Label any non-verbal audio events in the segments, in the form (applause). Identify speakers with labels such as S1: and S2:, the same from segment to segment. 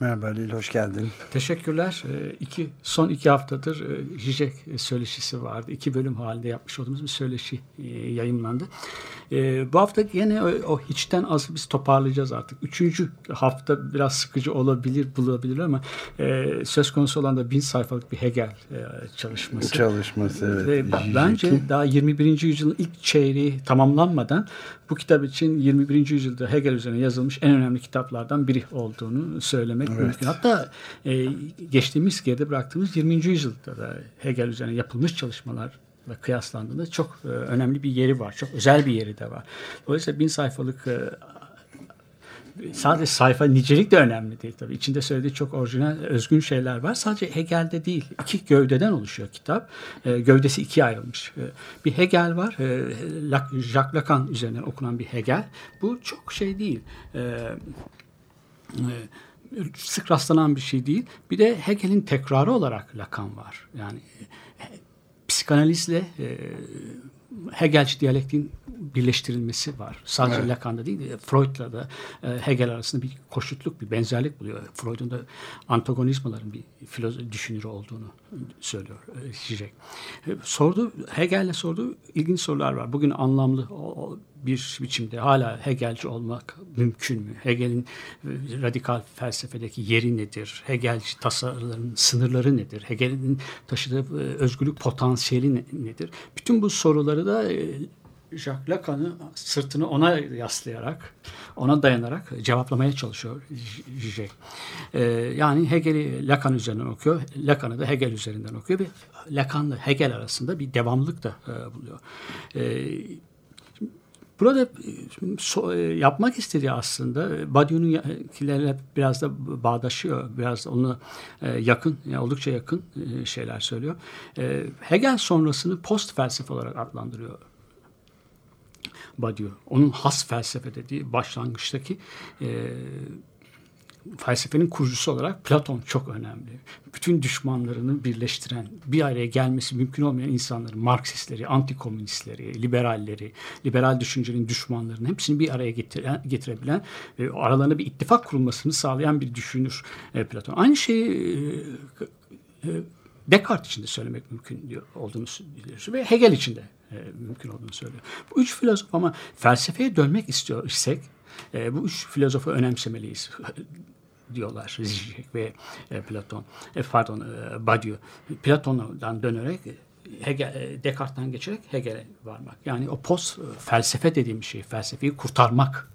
S1: Merhaba Halil, hoş geldin.
S2: Teşekkürler. Ee, iki, son iki haftadır e, Zizek söyleşisi vardı. İki bölüm halinde yapmış olduğumuz bir söyleşi e, yayınlandı. E, bu hafta yine o, o hiçten az biz toparlayacağız artık. Üçüncü hafta biraz sıkıcı olabilir, bulabilir ama e, söz konusu olan da bin sayfalık bir Hegel e, çalışması.
S1: Çalışması evet.
S2: Ve bence daha 21. yüzyılın ilk çeyreği tamamlanmadan bu kitap için 21. yüzyılda Hegel üzerine yazılmış en önemli kitaplardan biri olduğunu söylemek mümkün. Hatta e, geçtiğimiz geride bıraktığımız 20. yüzyılda da Hegel üzerine yapılmış çalışmalar ve kıyaslandığında çok e, önemli bir yeri var. Çok özel bir yeri de var. Dolayısıyla bin sayfalık e, sadece sayfa nicelik de önemli değil tabii. İçinde söylediği çok orijinal, özgün şeyler var. Sadece Hegel'de değil. iki gövdeden oluşuyor kitap. E, gövdesi ikiye ayrılmış. Bir Hegel var. Jacques Lacan üzerinden okunan bir Hegel. Bu çok şey değil. E, sık rastlanan bir şey değil. Bir de Hegel'in tekrarı olarak Lacan var. Yani psikanalizle e, Hegelci diyalektin birleştirilmesi var. Sadece
S1: Evet.
S2: Lacan'da değil, e, Freud'la da e, Hegel arasında bir koşutluk, bir benzerlik buluyor. Freud'un da antagonizmaların bir filozof düşünürü olduğunu söylüyor e, Zizek. Sordu, Hegel'le sorduğu ilginç sorular var. Bugün anlamlı o- o bir biçimde hala Hegelci olmak mümkün mü? Hegel'in radikal felsefedeki yeri nedir? Hegelci tasarıların sınırları nedir? Hegel'in taşıdığı e, özgürlük potansiyeli ne- nedir? Bütün bu soruları da e, Jacques Lacan'ı sırtını ona yaslayarak, ona dayanarak cevaplamaya çalışıyor Zizek. Yani Hegel'i Lacan üzerinden okuyor, Lacan'ı da Hegel üzerinden okuyor ve Lacan'la Hegel arasında bir devamlık da e, buluyor. Ee, Burada e, so- e, yapmak istediği aslında e, Badiou'nunkilerle biraz da bağdaşıyor. Biraz ona e, yakın, yani oldukça yakın şeyler söylüyor. Hegel sonrasını post felsefe olarak adlandırıyor Badiou. Onun has felsefe dediği başlangıçtaki e, felsefenin kurucusu olarak Platon çok önemli. Bütün düşmanlarını birleştiren, bir araya gelmesi mümkün olmayan insanları, Marksistleri, antikomünistleri, liberalleri, liberal düşüncenin düşmanlarını hepsini bir araya getiren, getirebilen ve aralarında bir ittifak kurulmasını sağlayan bir düşünür e, Platon. Aynı şeyi e, e, Descartes için de söylemek mümkün diyor olduğunu biliyoruz ve Hegel için de mümkün olduğunu söylüyor. Bu üç filozof ama felsefeye dönmek istiyor isek e, bu üç filozofu önemsemeliyiz (laughs) diyorlar Zizek ve e, Platon. E, pardon e, Badiou. Platon'dan dönerek e, Hegel, e, Descartes'ten geçerek Hegel'e varmak. Yani o post e, felsefe dediğim şey, felsefeyi kurtarmak.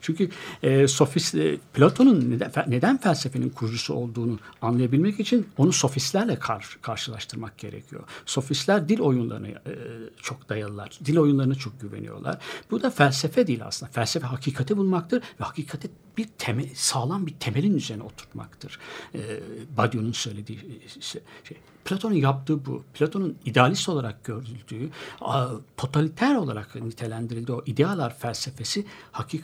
S2: Çünkü e, sofist e, Platon'un neden, fe- neden felsefenin kurucusu olduğunu anlayabilmek için onu sofistlerle kar- karşılaştırmak gerekiyor. Sofistler dil oyunlarına e, çok dayalılar. Dil oyunlarına çok güveniyorlar. Bu da felsefe değil aslında. Felsefe hakikati bulmaktır ve hakikati bir temel, sağlam bir temelin üzerine oturtmaktır. E, Badiou'nun söylediği şey. şey. Platon'un yaptığı bu. Platon'un idealist olarak görüldüğü, totaliter olarak nitelendirildiği o idealar felsefesi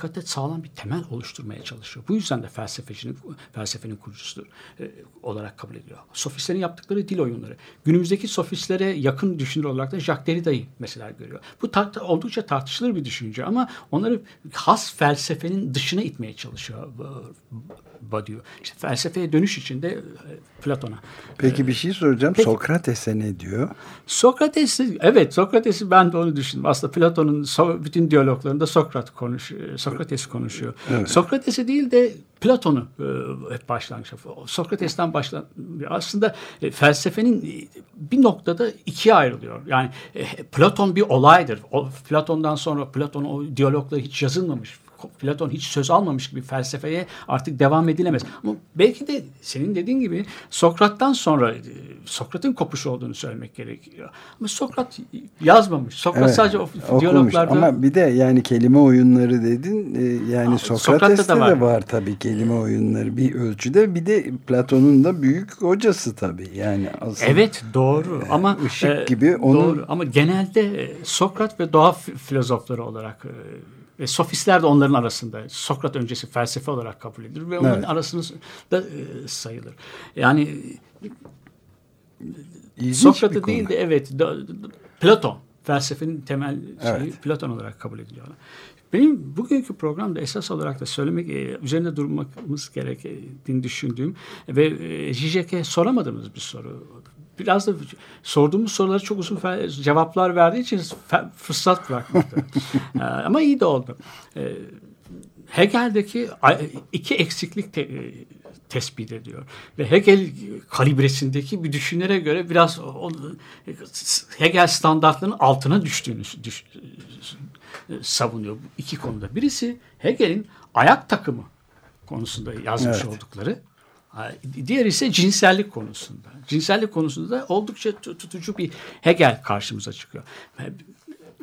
S2: hakikate sağlam bir temel oluşturmaya çalışıyor. Bu yüzden de felsefecinin felsefenin kurucusudur e, olarak kabul ediliyor. Sofistlerin yaptıkları dil oyunları. Günümüzdeki sofistlere yakın düşünür olarak da Jacques Derrida'yı mesela görüyor. Bu tart- oldukça tartışılır bir düşünce ama onları has felsefenin dışına itmeye çalışıyor e, Badiou. İşte felsefeye dönüş için de e, Platon'a.
S1: Peki bir şey soracağım.
S2: Peki.
S1: Sokrates'e ne diyor?
S2: Sokrates'i evet Sokrates'i ben de onu düşündüm. Aslında Platon'un so- bütün diyaloglarında Sokrat konuş Sokrates konuşuyor. Sokrates'i değil de Platon'u e, hep başlangıç. Sokrates'ten başlan aslında e, felsefenin e, bir noktada ikiye ayrılıyor. Yani e, Platon bir olaydır. O, Platon'dan sonra Platon o diyalogları hiç yazılmamış Platon hiç söz almamış gibi felsefeye artık devam edilemez. Ama belki de senin dediğin gibi Sokrat'tan sonra e, Sokrat'ın kopuş olduğunu söylemek gerekiyor. Ama Sokrat yazmamış. Sokrat
S1: Evet,
S2: sadece o diyaloglarda
S1: Ama bir de yani kelime oyunları dedin. e, Yani
S2: Aa,
S1: Sokrates'te
S2: Sokrat'ta da
S1: de
S2: var.
S1: var. tabii kelime oyunları bir ölçüde. Bir de Platon'un da büyük hocası tabii. Yani
S2: Evet doğru ama
S1: ışık
S2: e,
S1: gibi onun-
S2: doğru ama genelde e, Sokrat ve doğa fi- filozofları olarak e, ve sofistler de onların arasında Sokrat öncesi felsefe olarak kabul edilir ve onun
S1: Evet.
S2: arasında da e, sayılır. Yani
S1: ilginç
S2: Sokrat'ı değil de evet da- da- Platon felsefenin temel şeyi
S1: Evet.
S2: Platon olarak kabul ediliyor. Benim bugünkü programda esas olarak da söylemek, e, üzerinde durmamız gerektiğini düşündüğüm ve e, Zizek'e soramadığımız bir soru. Biraz da sorduğumuz soruları çok uzun cevaplar verdiği için fırsat bırakmadı. (laughs) E, Ama iyi de oldu. E, Hegel'deki iki eksiklik te- e, tespit ediyor. Ve Hegel kalibresindeki bir düşünlere göre biraz o- Hegel standartlarının altına düştüğünü düş- savunuyor bu iki konuda. Birisi Hegel'in ayak takımı konusunda yazmış
S1: Evet.
S2: oldukları. Diğer ise cinsellik konusunda. Cinsellik konusunda da oldukça tu- tutucu bir Hegel karşımıza çıkıyor.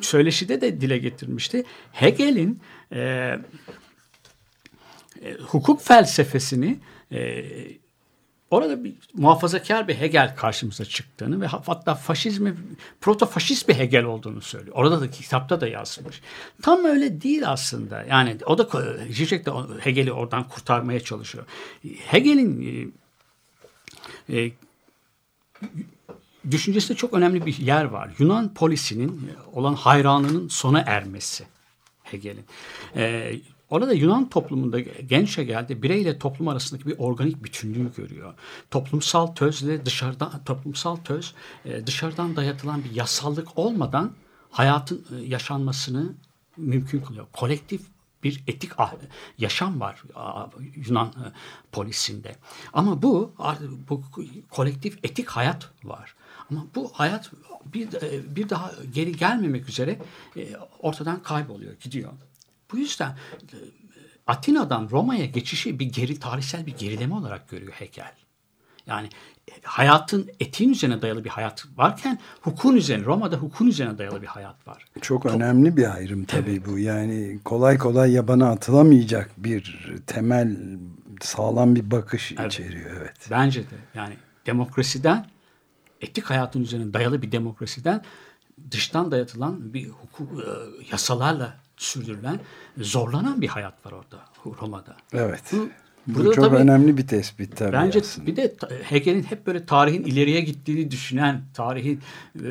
S2: Söyleşide de dile getirmişti. Hegel'in e, hukuk felsefesini e, orada bir muhafazakar bir Hegel karşımıza çıktığını ve hatta faşizmi protofaşist bir Hegel olduğunu söylüyor. Orada da kitapta da yazmış. Tam öyle değil aslında. Yani o da Zizek de Hegel'i oradan kurtarmaya çalışıyor. Hegel'in e, e, düşüncesinde çok önemli bir yer var. Yunan polisinin olan hayranının sona ermesi Hegel'in. E, orada Yunan toplumunda genç Hegel'de bireyle toplum arasındaki bir organik bütünlüğü görüyor. Toplumsal tözle dışarıdan toplumsal töz e, dışarıdan dayatılan bir yasallık olmadan hayatın e, yaşanmasını mümkün kılıyor. Kolektif bir etik ah- yaşam var Yunan e, polisinde. Ama bu bu kolektif etik hayat var. Ama bu hayat bir bir daha geri gelmemek üzere ortadan kayboluyor, gidiyor. Bu yüzden e, Atina'dan Roma'ya geçişi bir geri tarihsel bir gerileme olarak görüyor Hegel. Yani hayatın etiğin üzerine dayalı bir hayat varken hukukun üzerine Roma'da hukukun üzerine dayalı bir hayat var.
S1: Çok önemli bir ayrım tabii bu. Yani kolay kolay yabana atılamayacak bir temel sağlam bir bakış
S2: Evet.
S1: içeriyor. Evet.
S2: Bence de yani demokrasiden etik hayatın üzerine dayalı bir demokrasiden dıştan dayatılan bir hukuk e, yasalarla sürdürülen zorlanan bir hayat var orada Roma'da.
S1: Evet.
S2: Bu-
S1: Bu
S2: burada
S1: çok
S2: tabii-
S1: önemli bir tespit tabii
S2: Bence
S1: aslında.
S2: bir de Hegel'in hep böyle tarihin ileriye gittiğini düşünen, tarihin e,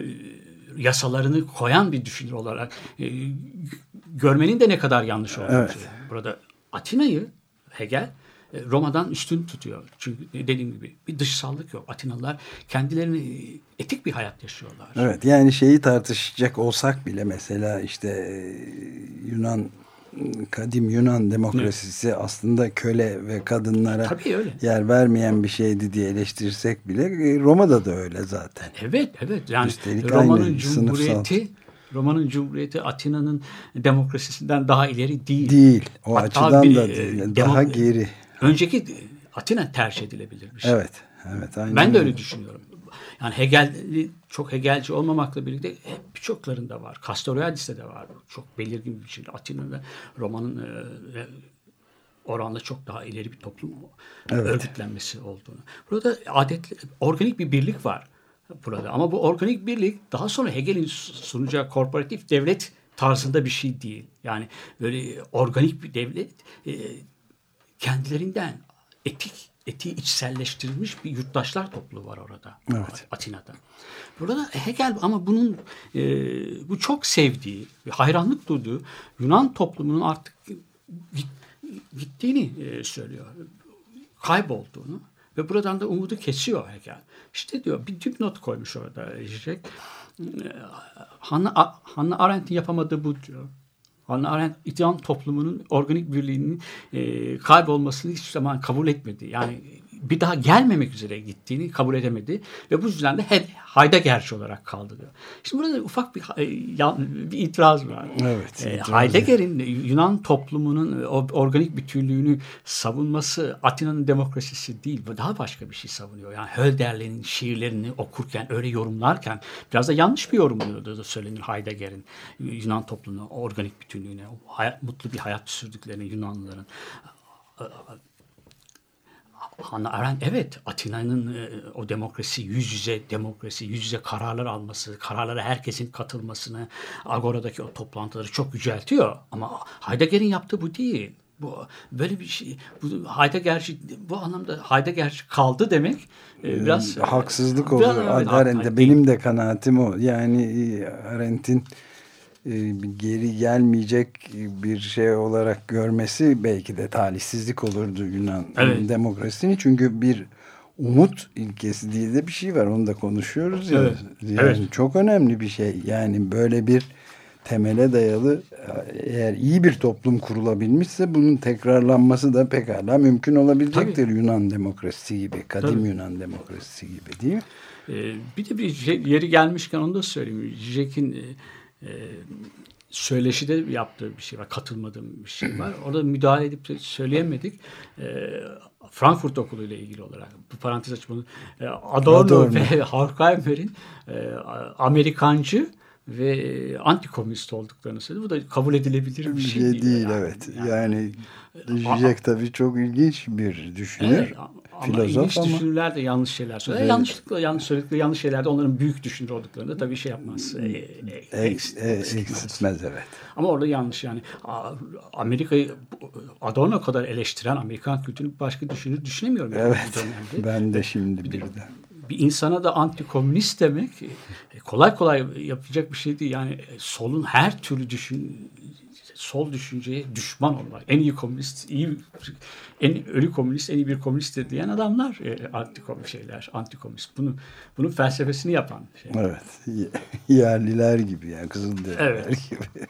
S2: yasalarını koyan bir düşünür olarak e, görmenin de ne kadar yanlış olduğunu.
S1: Evet.
S2: Burada Atina'yı Hegel Roma'dan üstün tutuyor. Çünkü dediğim gibi bir dışsallık yok. Atinalılar kendilerini e, etik bir hayat yaşıyorlar.
S1: Evet yani şeyi tartışacak olsak bile mesela işte e, Yunan kadim Yunan demokrasisi aslında köle ve kadınlara yer vermeyen bir şeydi diye eleştirsek bile e, Roma'da da öyle zaten.
S2: Evet, evet. Yani Roma'nın Cumhuriyeti Roma'nın Cumhuriyeti Atina'nın demokrasisinden daha ileri değil.
S1: Değil. O
S2: Hatta
S1: açıdan
S2: bir,
S1: da
S2: e,
S1: değil. Daha geri.
S2: Önceki e, Atina tercih edilebilirmiş.
S1: Evet. Evet. Aynen
S2: Ben de öyle düşünüyorum. Yani Hegel çok Hegelci olmamakla birlikte hep birçoklarında var. Castoriadis'te de var. Çok belirgin bir biçimde. Atina'da Roma'nın e, oranla çok daha ileri bir toplum
S1: Evet.
S2: örgütlenmesi olduğunu. Burada adet organik bir birlik var burada. Ama bu organik birlik daha sonra Hegel'in sunacağı korporatif devlet tarzında bir şey değil. Yani böyle organik bir devlet e, kendilerinden etik etiği içselleştirilmiş bir yurttaşlar topluluğu var orada.
S1: Evet.
S2: Atina'da. Burada Hegel ama bunun e, bu çok sevdiği, hayranlık duyduğu Yunan toplumunun artık git, gittiğini e, söylüyor. Kaybolduğunu ve buradan da umudu kesiyor Hegel. İşte diyor bir dipnot koymuş orada Zizek. Hannah, Hannah Arendt'in yapamadığı bu diyor. Hannah Arendt İtalyan toplumunun organik birliğinin e, kaybolmasını hiçbir zaman kabul etmedi. Yani bir daha gelmemek üzere gittiğini kabul edemedi ve bu yüzden de hep Heideggerci olarak kaldı diyor. Şimdi burada ufak bir, e, bir itiraz var.
S1: Evet,
S2: E, Heidegger'in Yunan toplumunun e, organik bütünlüğünü savunması Atina'nın demokrasisi değil. Bu daha başka bir şey savunuyor. Yani Hölderlin'in şiirlerini okurken, öyle yorumlarken biraz da yanlış bir yorumluyordu da söylenir Heidegger'in Yunan toplumuna, organik bütünlüğüne, hayat, mutlu bir hayat sürdüklerini Yunanlıların. Hannah Arendt evet Atina'nın e, o demokrasi yüz yüze demokrasi yüz yüze kararlar alması kararlara herkesin katılmasını Agora'daki o toplantıları çok yüceltiyor ama Heidegger'in yaptığı bu değil. Bu böyle bir şey bu Heideggerci bu anlamda Heideggerci kaldı demek e, biraz
S1: haksızlık
S2: biraz,
S1: oluyor.
S2: evet,
S1: Arendt'e. Benim de kanaatim o. Yani e, Arendt'in geri gelmeyecek bir şey olarak görmesi belki de talihsizlik olurdu Yunan
S2: Evet.
S1: demokrasisini. Çünkü bir umut ilkesi diye de bir şey var. Onu da konuşuyoruz ya.
S2: Evet.
S1: Yani
S2: Evet.
S1: çok önemli bir şey. Yani böyle bir temele dayalı eğer iyi bir toplum kurulabilmişse bunun tekrarlanması da pekala mümkün olabilecektir Yunan demokrasisi gibi, kadim
S2: Tabii.
S1: Yunan demokrasisi gibi değil mi?
S2: Ee, bir de bir şey- yeri gelmişken onu da söyleyeyim. Jack'in e, söyleşide yaptığı bir şey var. Katılmadığım bir şey var. Orada müdahale edip de söyleyemedik. E, Frankfurt Okulu ile ilgili olarak bu parantez açmalı. E, Adorno,
S1: Adorno.
S2: ve (laughs) Horkheimer'in e, Amerikancı ve antikomünist olduklarını söyledi. Bu da kabul edilebilir bir
S1: Bir
S2: şey,
S1: şey
S2: değil.
S1: değil
S2: yani.
S1: evet.
S2: Yani-
S1: Yani Zizek tabii çok ilginç bir düşünür.
S2: Evet, ama
S1: filozof
S2: ilginç
S1: ama
S2: düşünürler de yanlış şeyler söyler.
S1: Evet.
S2: Yanlışlıkla yanlış söyledikleri yanlış şeyler de onların büyük düşünür olduklarında tabii şey yapmaz. E, e,
S1: eks, e,
S2: eksiltmez.
S1: eksiltmez evet.
S2: Ama orada yanlış yani. Amerika'yı Adorno kadar eleştiren Amerikan kültürünü başka düşünür düşünemiyorum. yani
S1: Evet.
S2: bu dönemde.
S1: Ben de şimdi birden.
S2: bir insana da antikomünist demek e, kolay kolay yapacak bir şey değil. Yani e, solun her türlü düşün sol düşünceye düşman olmak. En iyi komünist, iyi en ölü komünist, en iyi bir komünisttir diyen adamlar e, antikom şeyler, antikomünist. Bunu bunun felsefesini yapan şey.
S1: Evet. Yerliler gibi yani Kızılderililer
S2: Evet.
S1: gibi.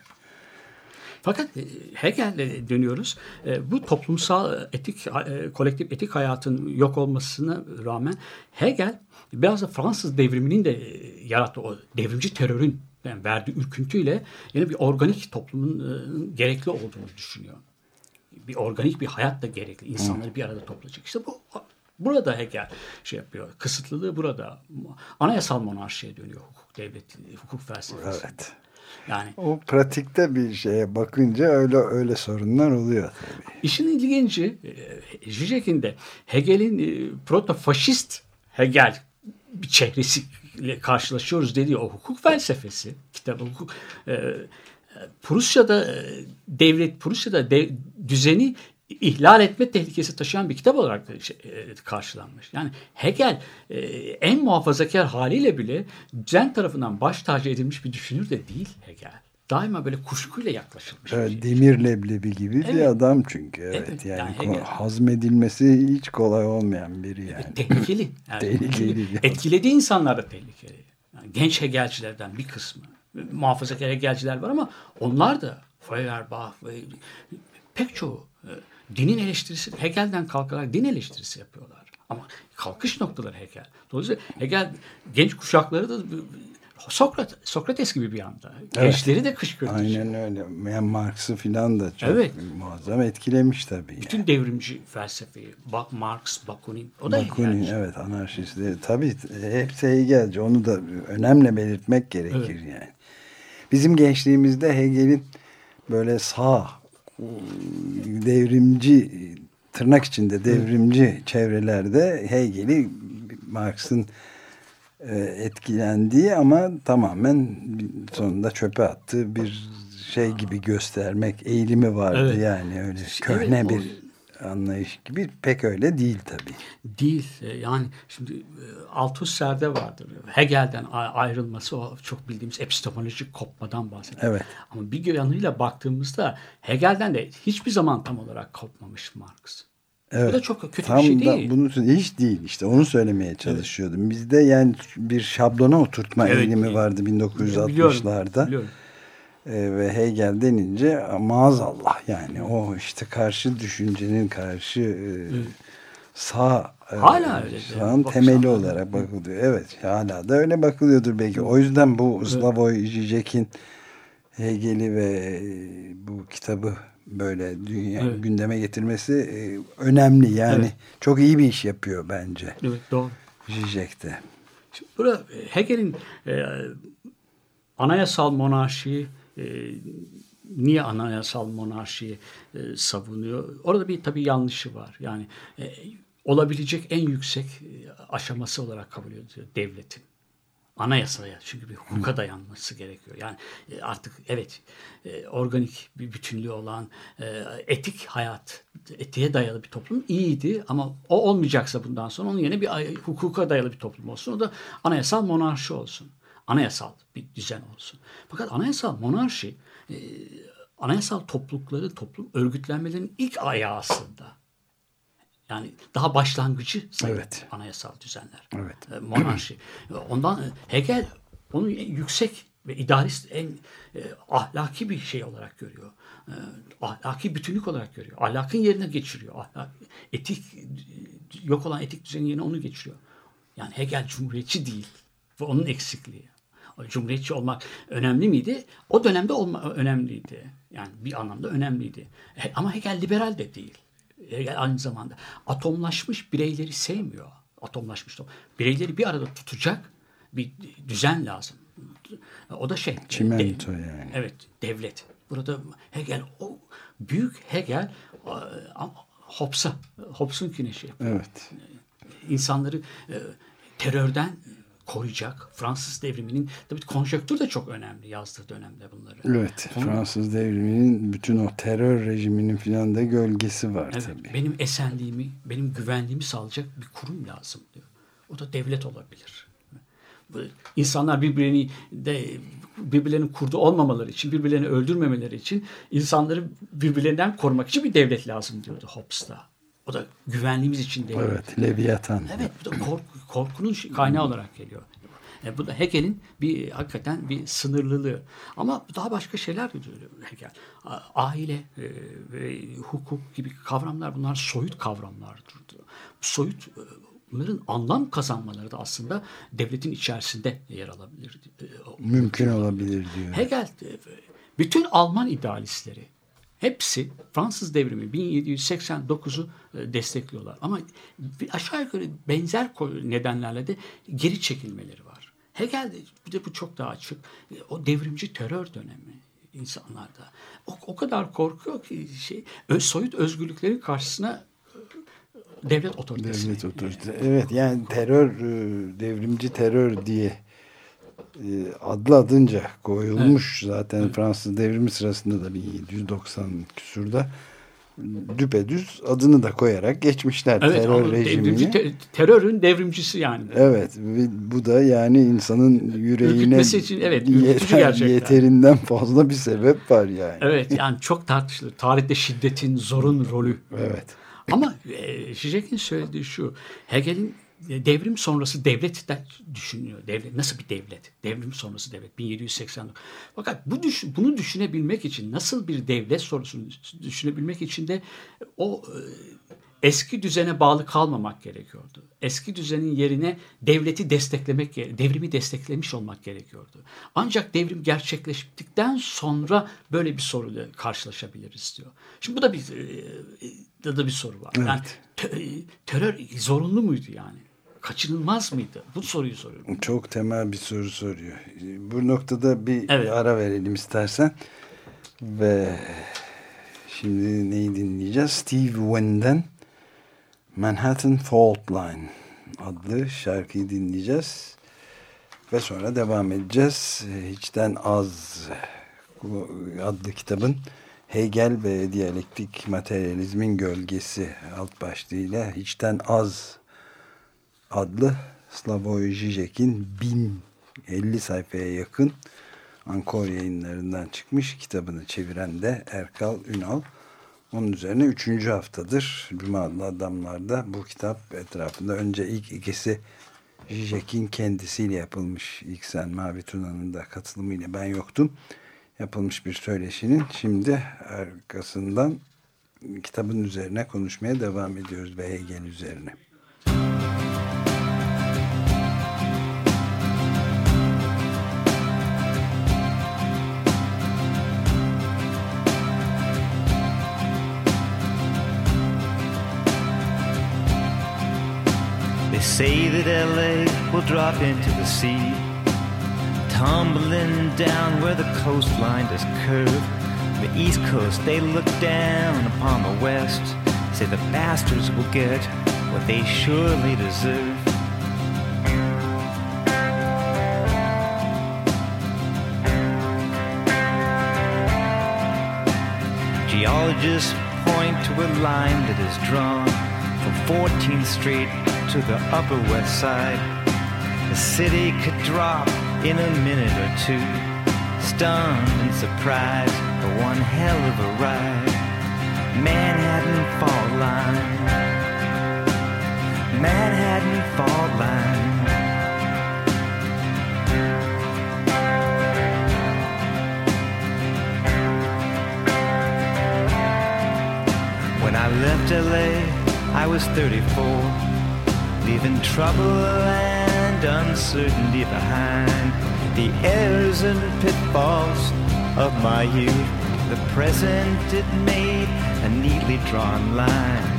S2: Fakat e, Hegel'e dönüyoruz. E, Bu toplumsal etik, e, kolektif etik hayatın yok olmasına rağmen Hegel biraz da Fransız devriminin de yarattığı o devrimci terörün yani verdiği ürküntüyle yine bir organik toplumun e, gerekli olduğunu düşünüyor. Bir organik bir hayat da gerekli. İnsanları bir arada toplayacak. İşte bu burada Hegel şey yapıyor. Kısıtlılığı burada. Anayasal monarşiye dönüyor hukuk devleti, hukuk felsefesi.
S1: Evet.
S2: Yani
S1: O pratikte bir şeye bakınca öyle öyle sorunlar oluyor tabii.
S2: İşin ilginci e, Zizek'in de Hegel'in e, proto-faşist Hegel bir çehresiyle karşılaşıyoruz dediği o hukuk felsefesi kitabı hukuk e, e, Prusya'da e, devlet Prusya'da de, düzeni ihlal etme tehlikesi taşıyan bir kitap olarak şey, e, karşılanmış. Yani Hegel en muhafazakar haliyle bile düzen tarafından baş tacı edilmiş bir düşünür de değil Hegel. Daima böyle kuşkuyla yaklaşılmış. bir
S1: Evet,
S2: şey.
S1: demir leblebi gibi bir
S2: Evet.
S1: adam çünkü. Evet,
S2: Evet,
S1: yani,
S2: yani Hegel-
S1: hazmedilmesi hiç kolay olmayan biri yani.
S2: tehlikeli. (laughs) Yani
S1: Tehlikeli bir.
S2: Etkilediği insanlar da tehlikeli. Yani genç Hegelcilerden bir kısmı. Muhafazakar Hegelciler var ama onlar da Feuerbach ve pek çoğu e, dinin eleştirisi Hegel'den kalkarak din eleştirisi yapıyorlar. Ama kalkış noktaları Hegel. Dolayısıyla Hegel genç kuşakları da Sokrat, Sokrates gibi bir anda. Gençleri de kışkırtıcı.
S1: Aynen öyle. Yani Marx'ı filan da çok
S2: Evet.
S1: muazzam etkilemiş tabii.
S2: Bütün devrimci felsefeyi. Bak Marx, Bakunin. O da
S1: Bakunin
S2: Hegelci.
S1: evet anarşistleri tabii hepsi Hegelci onu da önemli belirtmek gerekir yani. Bizim gençliğimizde Hegel'in böyle sağ devrimci tırnak içinde devrimci çevrelerde Hegel'i Marx'ın e, etkilendiği ama tamamen sonunda çöpe attığı bir şey gibi göstermek eğilimi vardı
S2: Evet.
S1: yani öyle
S2: Evet,
S1: köhne
S2: o-
S1: bir anlayış gibi pek öyle değil tabii.
S2: Değil. E, Yani şimdi e, Althusser'de vardır. Hegel'den ayrılması o çok bildiğimiz epistemolojik kopmadan bahseder.
S1: Evet.
S2: Ama bir yanıyla baktığımızda Hegel'den de hiçbir zaman tam olarak kopmamış Marx.
S1: Evet.
S2: Bu da çok kötü
S1: Tam
S2: bir şey
S1: da
S2: değil.
S1: bunu hiç değil işte onu söylemeye çalışıyordum. Bizde yani bir şablona oturtma
S2: Evet.
S1: eğilimi vardı
S2: Biliyorum,
S1: 1960'larda.
S2: biliyorum.
S1: Ee, ve Hegel denince maazallah yani o işte karşı düşüncenin karşı e, sağ e,
S2: Hala öyle.
S1: sağın
S2: Bakış
S1: temeli olarak bakılıyor. Evet hala da öyle bakılıyordur belki. O yüzden bu Slavoj Žižek'in Hegel'i ve e, bu kitabı böyle dünya
S2: Evet.
S1: gündeme getirmesi e, önemli. Yani
S2: Evet.
S1: çok iyi bir iş yapıyor bence
S2: Evet doğru. Şimdi Burada Hegel'in e, anayasal monarşiyi e, niye anayasal monarşiyi e, savunuyor? Orada bir tabii yanlışı var. Yani e, olabilecek en yüksek e, aşaması olarak kabul ediyor devletin. Anayasaya çünkü bir hukuka dayanması gerekiyor. Yani e, artık evet e, organik bir bütünlüğü olan e, etik hayat, etiğe dayalı bir toplum iyiydi ama o olmayacaksa bundan sonra onun yerine bir hukuka dayalı bir toplum olsun. O da anayasal monarşi olsun. Anayasal bir düzen olsun. Fakat anayasal monarşi anayasal toplulukların, toplum örgütlenmelerinin ilk ayağı aslında. Yani daha başlangıcı sayılır
S1: Evet.
S2: anayasal düzenler.
S1: Evet.
S2: E, monarşi. (clears throat) Ondan e, Hegel onu yüksek ve idarist en e, ahlaki bir şey olarak görüyor. E, ahlaki bütünlük olarak görüyor. Ahlakın yerine geçiriyor. Ahlak, etik yok olan etik düzenin yerine onu geçiriyor. Yani Hegel cumhuriyetçi değil. Bu onun eksikliği. Cumhuriyetçi olmak önemli miydi? O dönemde olma önemliydi. Yani bir anlamda önemliydi. He- Ama Hegel liberal de değil. Hegel aynı zamanda atomlaşmış bireyleri sevmiyor. Atomlaşmış. to- Bireyleri bir arada tutacak bir düzen lazım. O da şey.
S1: Çimento yani.
S2: Evet, devlet. Burada Hegel o büyük Hegel e, Hobbes'a, Hobbes'un güneşi
S1: Evet.
S2: insanları e, terörden koruyacak. Fransız devriminin tabii konjonktür de çok önemli yazdığı dönemde bunları.
S1: Evet.
S2: Konu-
S1: Fransız devriminin bütün o terör rejiminin filan da gölgesi var
S2: Evet,
S1: tabii.
S2: benim esenliğimi, benim güvenliğimi sağlayacak bir kurum lazım diyor. O da devlet olabilir. İnsanlar birbirini de birbirlerinin kurdu olmamaları için, birbirlerini öldürmemeleri için insanları birbirlerinden korumak için bir devlet lazım diyordu Hobbes da. O da güvenliğimiz için devlet.
S1: Evet. Leviathan.
S2: Evet bu da kork- korkunun şey- kaynağı olarak geliyor. E, bu da Hegel'in bir hakikaten bir sınırlılığı. Ama daha başka şeyler de diyor Hegel. Aile e, ve hukuk gibi kavramlar bunlar soyut kavramlardır diyor. Soyut e, bunların anlam kazanmaları da aslında devletin içerisinde yer alabilir. E,
S1: Mümkün olabilir diyor.
S2: Hegel e, bütün Alman idealistleri hepsi Fransız devrimi 1789'u e, destekliyorlar. Ama aşağı yukarı benzer nedenlerle de geri çekilmeleri var. Hegel de bir de bu çok daha açık. E, O devrimci terör dönemi insanlarda. O, o kadar korkuyor ki şey soyut özgürlüklerin karşısına e, devlet otoritesi.
S1: Devlet otoritesi. Evet yani terör, devrimci terör diye adlı adınca koyulmuş zaten Fransız devrimi sırasında da 1790 küsurda düpedüz adını da koyarak geçmişler
S2: Evet,
S1: terör rejimini.
S2: devrimci te- terörün devrimcisi yani.
S1: Evet ve bu da yani insanın yüreğine
S2: için, evet,
S1: yeter-
S2: gerçekten. (laughs)
S1: yeterinden fazla bir sebep var yani.
S2: Evet yani çok tartışılır. Tarihte şiddetin, zorun rolü.
S1: Evet.
S2: Ama e, Zizek'in söylediği şu. Hegel'in e, devrim sonrası devlet de düşünüyor. Devlet nasıl bir devlet? Devrim sonrası devlet 1780. Fakat bu düş, bunu düşünebilmek için nasıl bir devlet sorusunu düşünebilmek için de o e, eski düzene bağlı kalmamak gerekiyordu. Eski düzenin yerine devleti desteklemek, devrimi desteklemiş olmak gerekiyordu. Ancak devrim gerçekleştikten sonra böyle bir soruyla karşılaşabiliriz diyor. Şimdi bu da bir e, da, da bir soru var. Yani te- terör zorunlu muydu yani? Kaçınılmaz mıydı? Bu soruyu soruyorum.
S1: Çok temel bir soru soruyor. Bu noktada bir
S2: Evet.
S1: ara verelim istersen. Ve şimdi neyi dinleyeceğiz? Steve Wynn'den Manhattan Fault Line adlı şarkıyı dinleyeceğiz. Ve sonra devam edeceğiz. Hiçten az adlı kitabın Hegel ve diyalektik materyalizmin gölgesi alt başlığıyla hiçten az adlı Slavoj Žižek'in 1050 sayfaya yakın Ankor yayınlarından çıkmış kitabını çeviren de Erkal Ünal. Onun üzerine üçüncü haftadır Cuma adlı adamlarda bu kitap etrafında. Önce ilk ikisi Žižek'in kendisiyle yapılmış. İlk sen Mavi Tuna'nın da katılımıyla ben yoktum yapılmış bir söyleşinin şimdi arkasından kitabın üzerine konuşmaya devam ediyoruz ve Hegel üzerine.
S3: They say that LA will drop into the sea, tumbling down where the coastline does curve. The East Coast, they look down upon the West, say the bastards will get what they surely deserve. Geologists point to a line that is drawn from 14th Street to the Upper West Side. The city could drop in a minute or two, stunned and surprised for one hell of a ride. Manhattan Fault Line. Manhattan Fault Line. When I left LA, I was 34, leaving trouble and uncertainty behind. The errors and pitfalls of my youth, the present it made a neatly drawn line.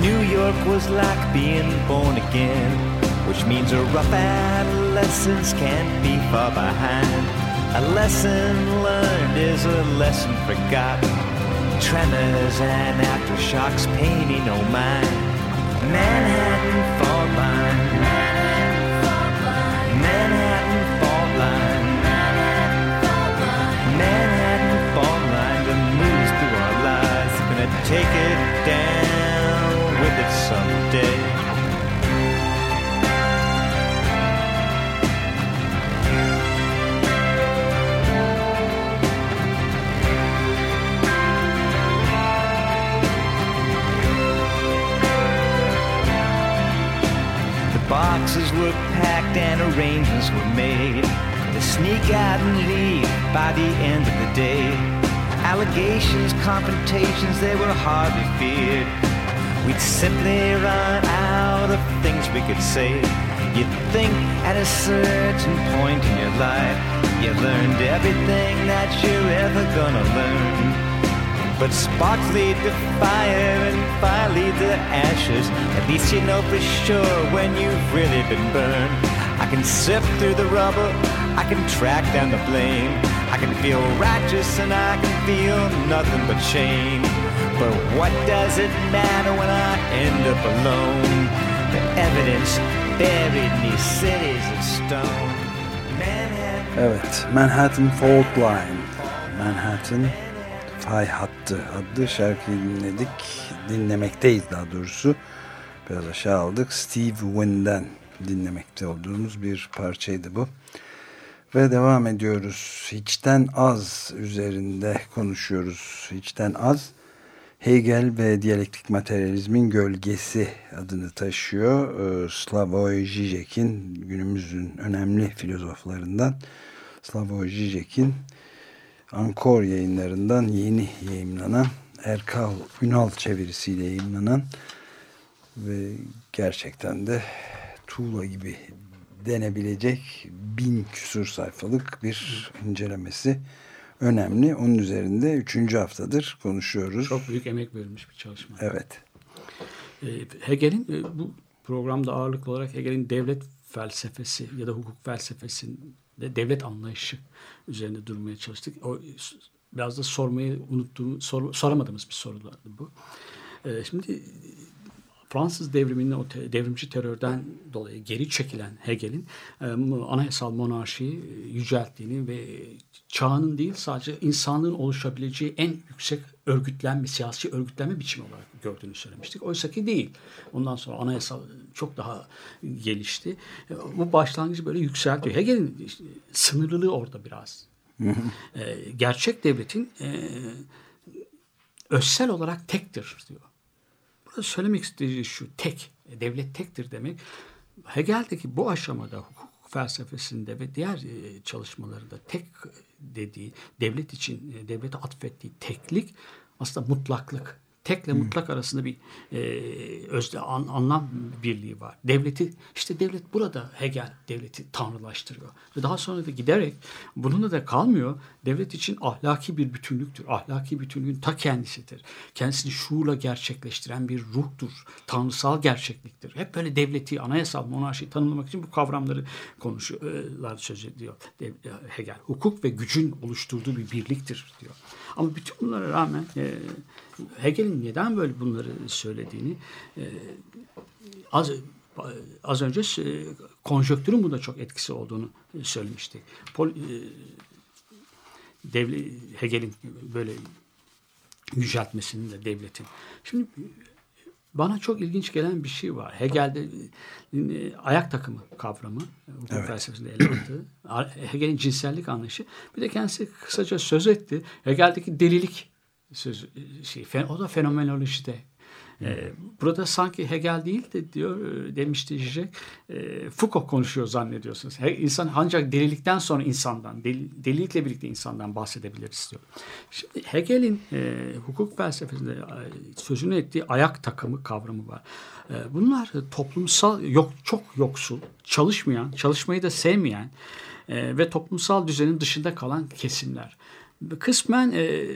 S3: New York was like being born again, which means a rough adolescence can't be far behind. A lesson learned is a lesson forgotten. Tremors and aftershocks me no mind. Manhattan Fault Line. Manhattan Fault Line. Manhattan Fault Line that moves through our lives. Gonna take it down with it someday. Boxes were packed and arrangements were made to sneak out and leave by the end of the day. Allegations, confrontations, they were hardly feared. We'd simply run out of things we could say. You'd think at a certain point in your life, you learned everything that you're ever gonna learn. But sparks lead to fire and fire lead to ashes. At least you know for sure when you've really been burned. I can sift through the rubble, I can track down the blame. I can feel righteous and I can feel nothing but shame. But what does it matter when I end up alone? The evidence buried in these cities of stone. Manhattan.
S1: Evet, Manhattan Fault Line. Manhattan Fay Hattı adlı şarkıyı dinledik. Dinlemekteyiz daha doğrusu. Biraz aşağı aldık. Steve Wynn'den dinlemekte olduğumuz bir parçaydı bu. Ve devam ediyoruz. Hiçten az üzerinde konuşuyoruz. Hiçten az Hegel ve diyalektik materyalizmin gölgesi adını taşıyor. Ee, Slavoj Žižek'in günümüzün önemli filozoflarından Slavoj Žižek'in Ankor yayınlarından yeni yayınlanan Erkal Ünal çevirisiyle yayınlanan ve gerçekten de tuğla gibi denebilecek bin küsur sayfalık bir incelemesi önemli. Onun üzerinde üçüncü haftadır konuşuyoruz.
S2: Çok büyük emek verilmiş bir çalışma.
S1: Evet.
S2: E, Hegel'in e, bu programda ağırlıklı olarak Hegel'in devlet felsefesi ya da hukuk felsefesinde devlet anlayışı üzerinde durmaya çalıştık. O biraz da sormayı unuttuğum, sor, soramadığımız bir sorulardı bu. E, şimdi Fransız devriminin o te, devrimci terörden dolayı geri çekilen Hegel'in e, anayasal monarşiyi yücelttiğini ve çağının değil sadece insanlığın oluşabileceği en yüksek örgütlenme, siyasi örgütlenme biçimi olarak gördüğünü söylemiştik. Oysa ki değil. Ondan sonra anayasal çok daha gelişti. E, bu başlangıcı böyle yükseltiyor. Hegel'in işte, sınırlılığı orada biraz. e, gerçek devletin e, özsel olarak tektir diyor. Burada söylemek istediği şu tek, devlet tektir demek. Hegel'deki bu aşamada hukuk felsefesinde ve diğer e, çalışmalarında tek dediği devlet için e, devlete atfettiği teklik aslında mutlaklık tekle mutlak arasında bir e, özde an, anlam birliği var. Devleti işte devlet burada Hegel devleti tanrılaştırıyor. Ve daha sonra da giderek bununla da kalmıyor. Devlet için ahlaki bir bütünlüktür. Ahlaki bütünlüğün ta kendisidir. Kendisini şuurla gerçekleştiren bir ruhtur. Tanrısal gerçekliktir. Hep böyle devleti, anayasal monarşiyi tanımlamak için bu kavramları konuşuyorlar, söz ediyor Hegel. Hukuk ve gücün oluşturduğu bir birliktir diyor. Ama bütün bunlara rağmen e, Hegel'in neden böyle bunları söylediğini e, az az önce konjöktürün bunda çok etkisi olduğunu söylemiştik. Pol, e, devlet, Hegel'in böyle yüceltmesinin de devletin. Şimdi bana çok ilginç gelen bir şey var. Hegel'de e, ayak takımı kavramı, hukuk evet. felsefesinde ele aldığı, Hegel'in cinsellik anlayışı. Bir de kendisi kısaca söz etti. Hegel'deki delilik söz şey, o da fenomenolojide ee, burada sanki Hegel değil de diyor e, demişti Zizek e, Foucault konuşuyor zannediyorsunuz. He, insan ancak delilikten sonra insandan, deli, delilikle birlikte insandan bahsedebiliriz diyor. Şimdi Hegel'in e, hukuk felsefesinde e, sözünü ettiği ayak takımı kavramı var. E, bunlar toplumsal yok çok yoksul, çalışmayan, çalışmayı da sevmeyen e, ve toplumsal düzenin dışında kalan kesimler. Kısmen e,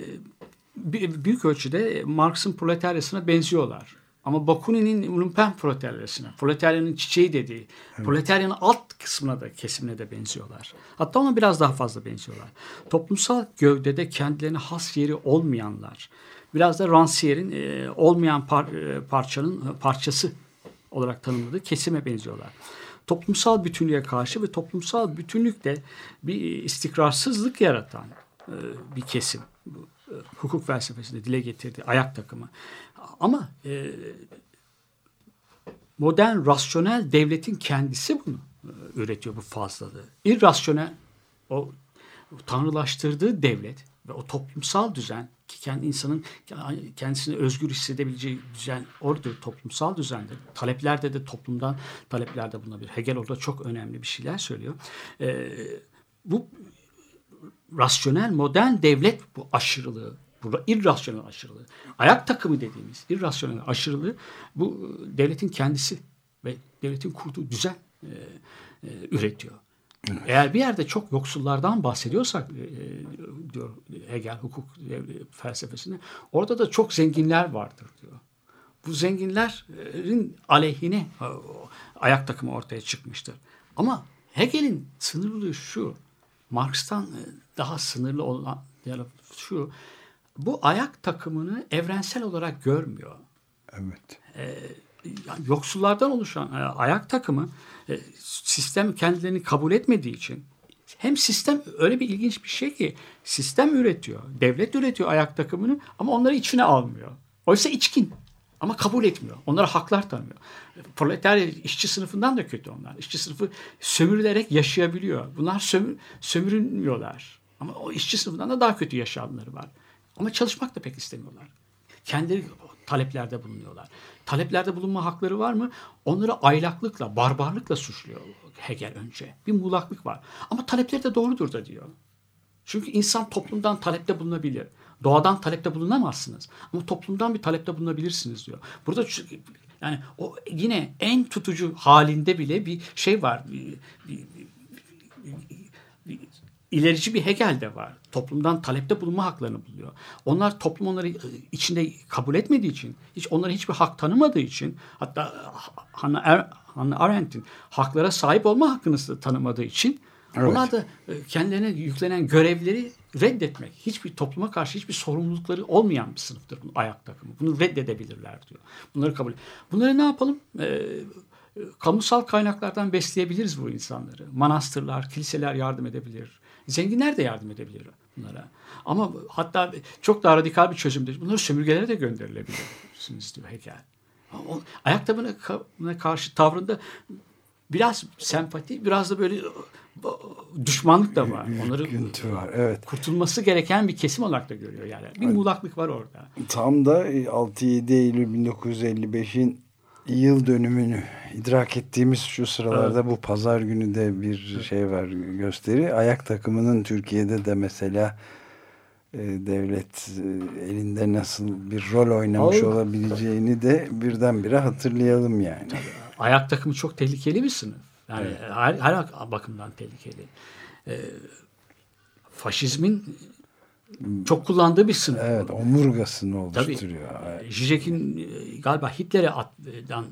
S2: büyük ölçüde Marx'ın proletaryasına benziyorlar. Ama Bakunin'in lumpen proletaryasına, proletaryanın çiçeği dediği, evet. proletaryanın alt kısmına da kesimine de benziyorlar. Hatta ona biraz daha fazla benziyorlar. Toplumsal gövdede kendilerine has yeri olmayanlar, biraz da Rancière'in e, olmayan par, e, parçanın e, parçası olarak tanımladığı kesime benziyorlar. Toplumsal bütünlüğe karşı ve toplumsal bütünlükte bir istikrarsızlık yaratan e, bir kesim hukuk felsefesinde dile getirdiği ayak takımı. Ama e, modern rasyonel devletin kendisi bunu e, üretiyor bu fazlalığı. İrrasyonel o tanrılaştırdığı devlet ve o toplumsal düzen ki kendi insanın kendisini özgür hissedebileceği düzen odur toplumsal düzendir. Taleplerde de toplumdan taleplerde bulunabilir. Hegel orada çok önemli bir şeyler söylüyor. Ee, bu rasyonel modern devlet bu aşırılığı, bu irrasyonel aşırılığı, ayak takımı dediğimiz irrasyonel aşırılığı bu e, devletin kendisi ve devletin kurduğu düzen e, e, üretiyor. Evet. Eğer bir yerde çok yoksullardan bahsediyorsak e, diyor Hegel hukuk e, felsefesinde orada da çok zenginler vardır diyor. Bu zenginlerin aleyhine e, ayak takımı ortaya çıkmıştır. Ama Hegel'in sınırlılığı şu. Marx'tan e, daha sınırlı olan yani şu bu ayak takımını evrensel olarak görmüyor.
S1: Evet.
S2: Ee, yoksullardan oluşan e, ayak takımı e, sistem kendilerini kabul etmediği için hem sistem öyle bir ilginç bir şey ki sistem üretiyor, devlet üretiyor ayak takımını ama onları içine almıyor. Oysa içkin. Ama kabul etmiyor. Onlara haklar tanımıyor. Proletarya işçi sınıfından da kötü onlar. İşçi sınıfı sömürülerek yaşayabiliyor. Bunlar sömür, sömürülmüyorlar. Ama o işçi sınıfından da daha kötü yaşamları var. Ama çalışmak da pek istemiyorlar. Kendileri taleplerde bulunuyorlar. Taleplerde bulunma hakları var mı? Onları aylaklıkla, barbarlıkla suçluyor Hegel önce. Bir muğlaklık var. Ama talepleri de doğrudur da diyor. Çünkü insan toplumdan talepte bulunabilir. Doğadan talepte bulunamazsınız. Ama toplumdan bir talepte bulunabilirsiniz diyor. Burada yani o yine en tutucu halinde bile bir şey var. Bir, bir, ilerici bir Hegel de var. Toplumdan talepte bulunma haklarını buluyor. Onlar toplum onları içinde kabul etmediği için, hiç onlara hiçbir hak tanımadığı için, hatta Hannah, er, Hannah Arendt'in haklara sahip olma hakkını tanımadığı için Evet. Onlar da e, kendilerine yüklenen görevleri reddetmek. Hiçbir topluma karşı hiçbir sorumlulukları olmayan bir sınıftır bu ayak takımı. Bunu reddedebilirler diyor. Bunları kabul Bunları ne yapalım? Ee, kamusal kaynaklardan besleyebiliriz bu insanları. Manastırlar, kiliseler yardım edebilir. Zenginler de yardım edebilir bunlara. Ama hatta çok daha radikal bir çözümdür. Bunları sömürgelere de gönderilebilirsiniz diyor Hegel. Ayak takımına karşı tavrında biraz sempati, biraz da böyle düşmanlık da var. Onları
S1: var. Evet.
S2: kurtulması gereken bir kesim olarak da görüyor yani. Bir muğlaklık var orada.
S1: Tam da 6-7 Eylül 1955'in yıl dönümünü idrak ettiğimiz şu sıralarda bu pazar günü de bir şey var gösteri. Ayak takımının Türkiye'de de mesela e, devlet e, elinde nasıl bir rol oynamış
S2: Al-
S1: olabileceğini de birdenbire hatırlayalım yani.
S2: Ayak takımı çok tehlikeli bir sınıf. Yani her, her bakımdan tehlikeli. Ee, faşizmin çok kullandığı bir sınıf.
S1: Evet omurgasını
S2: Tabii.
S1: oluşturuyor.
S2: Zizek'in e, galiba Hitler'e attan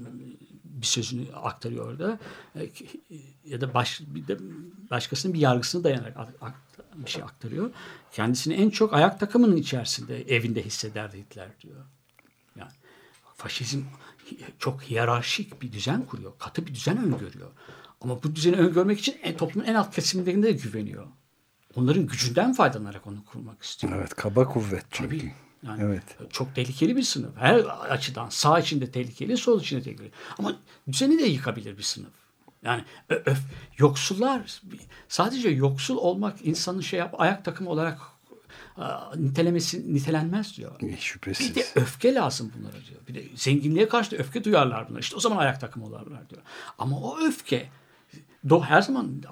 S2: bir sözünü aktarıyor orada. E, ki- Ya da baş, bir de başkasının bir yargısına dayanarak ak- ak- bir şey aktarıyor. Kendisini en çok ayak takımının içerisinde evinde hissederdi Hitler diyor. Yani faşizm çok hiyerarşik bir düzen kuruyor. Katı bir düzen öngörüyor. Ama bu düzeni öngörmek için en, toplumun en alt kesimlerinde de güveniyor. Onların gücünden faydalanarak onu kurmak istiyor.
S1: Evet kaba kuvvet çünkü.
S2: Tabii. Yani
S1: Evet.
S2: Çok tehlikeli bir sınıf. Her açıdan sağ içinde tehlikeli, sol içinde tehlikeli. Ama düzeni de yıkabilir bir sınıf. Yani öf, yoksullar sadece yoksul olmak insanın şey yap ayak takımı olarak a, nitelemesi nitelenmez diyor. Bir
S1: Şüphesiz.
S2: de öfke lazım bunlara diyor. Bir de zenginliğe karşı da öfke duyarlar bunlar. İşte o zaman ayak takımı olurlar diyor. Ama o öfke do her zaman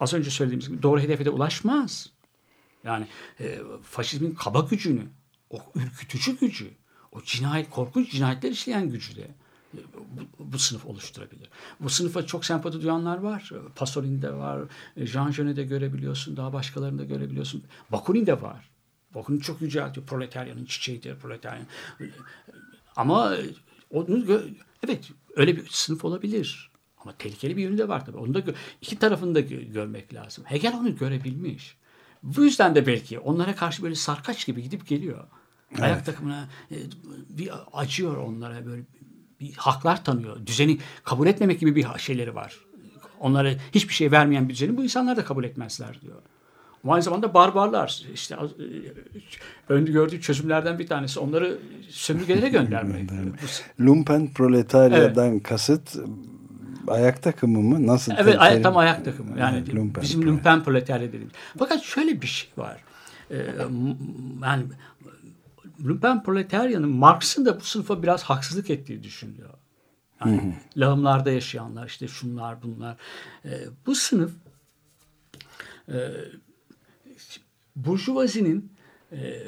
S2: az önce söylediğimiz gibi doğru hedefe de ulaşmaz. Yani e, faşizmin kaba gücünü, o ürkütücü gücü, o cinayet, korkunç cinayetler işleyen gücü de e, bu, bu sınıf oluşturabilir. Bu sınıfa çok sempati duyanlar var. Pasolini'de var, e, Jean Genet'de görebiliyorsun, daha başkalarında görebiliyorsun. Bakunin'de var. Bakunin çok yüceltiyor. Proletaryanın çiçeğidir, proletaryan. Ama e, onu evet öyle bir sınıf olabilir. Ama tehlikeli bir yönü de var tabii. Onu da iki tarafını da gö- görmek lazım. Hegel onu görebilmiş. Bu yüzden de belki onlara karşı böyle sarkaç gibi gidip geliyor. Ayak takımına e, bir acıyor onlara böyle bir haklar tanıyor. Düzeni kabul etmemek gibi bir şeyleri var. Onlara hiçbir şey vermeyen bir düzeni bu insanlar da kabul etmezler diyor. Ama aynı zamanda barbarlar. İşte e, ön gördüğü çözümlerden bir tanesi onları sömürgelere (laughs) göndermek.
S1: Lumpen proletaryadan kasıt ayak takımı mı? Nasıl?
S2: Evet
S1: te-
S2: ay-
S1: terim?
S2: tam ayak takımı. Yani
S1: lumpen
S2: bizim lumpen proletarya dediğimiz. Fakat şöyle bir şey var. Ee, yani lumpen proletaryanın Marx'ın da bu sınıfa biraz haksızlık ettiği düşünülüyor. Yani lağımlarda yaşayanlar işte şunlar bunlar. Ee, bu sınıf e, burjuvazinin e,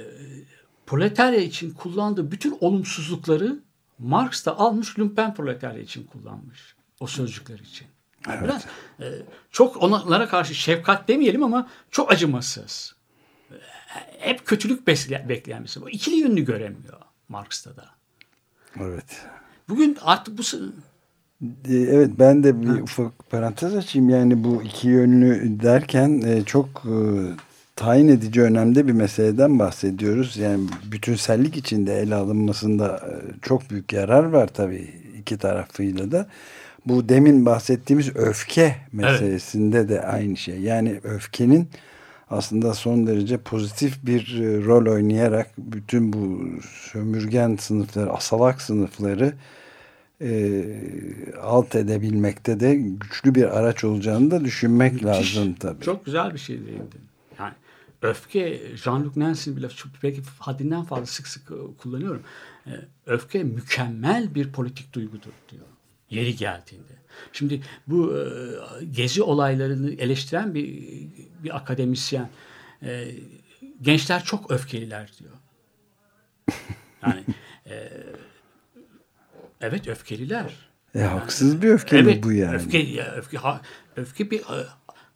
S2: proletarya için kullandığı bütün olumsuzlukları Marx da almış lumpen proletarya için kullanmış. O sözcükler için. Yani Biraz e, çok onlara karşı şefkat demeyelim ama çok acımasız. E, Hep kötülük bekleyen bir sınıf. İkili yönünü göremiyor Marx'ta da.
S1: Evet.
S2: Bugün artık bu
S1: E, Evet ben de bir ufak parantez açayım. Yani bu iki yönlü derken e, çok tayin edici önemde bir meseleden bahsediyoruz. Yani bütünsellik içinde ele alınmasında çok büyük yarar var tabii iki tarafıyla da. Bu demin bahsettiğimiz öfke meselesinde de aynı şey. Yani öfkenin aslında son derece pozitif bir e, rol oynayarak bütün bu sömürgen sınıfları, asalak sınıfları e, alt edebilmekte de güçlü bir araç olacağını da düşünmek lazım tabii.
S2: Çok güzel bir şey değindin. Yani öfke, Jean-Luc Nancy'nin bile çok, belki haddinden fazla sık sık e, kullanıyorum. E, Öfke mükemmel bir politik duygudur diyor. Yeri geldiğinde. Şimdi bu e, gezi olaylarını eleştiren bir bir akademisyen e, gençler çok öfkeliler diyor. (laughs) Yani e, evet öfkeliler.
S1: E, haksız bir öfke mi bu yani?
S2: Öfke, öfke, ha- öfke bir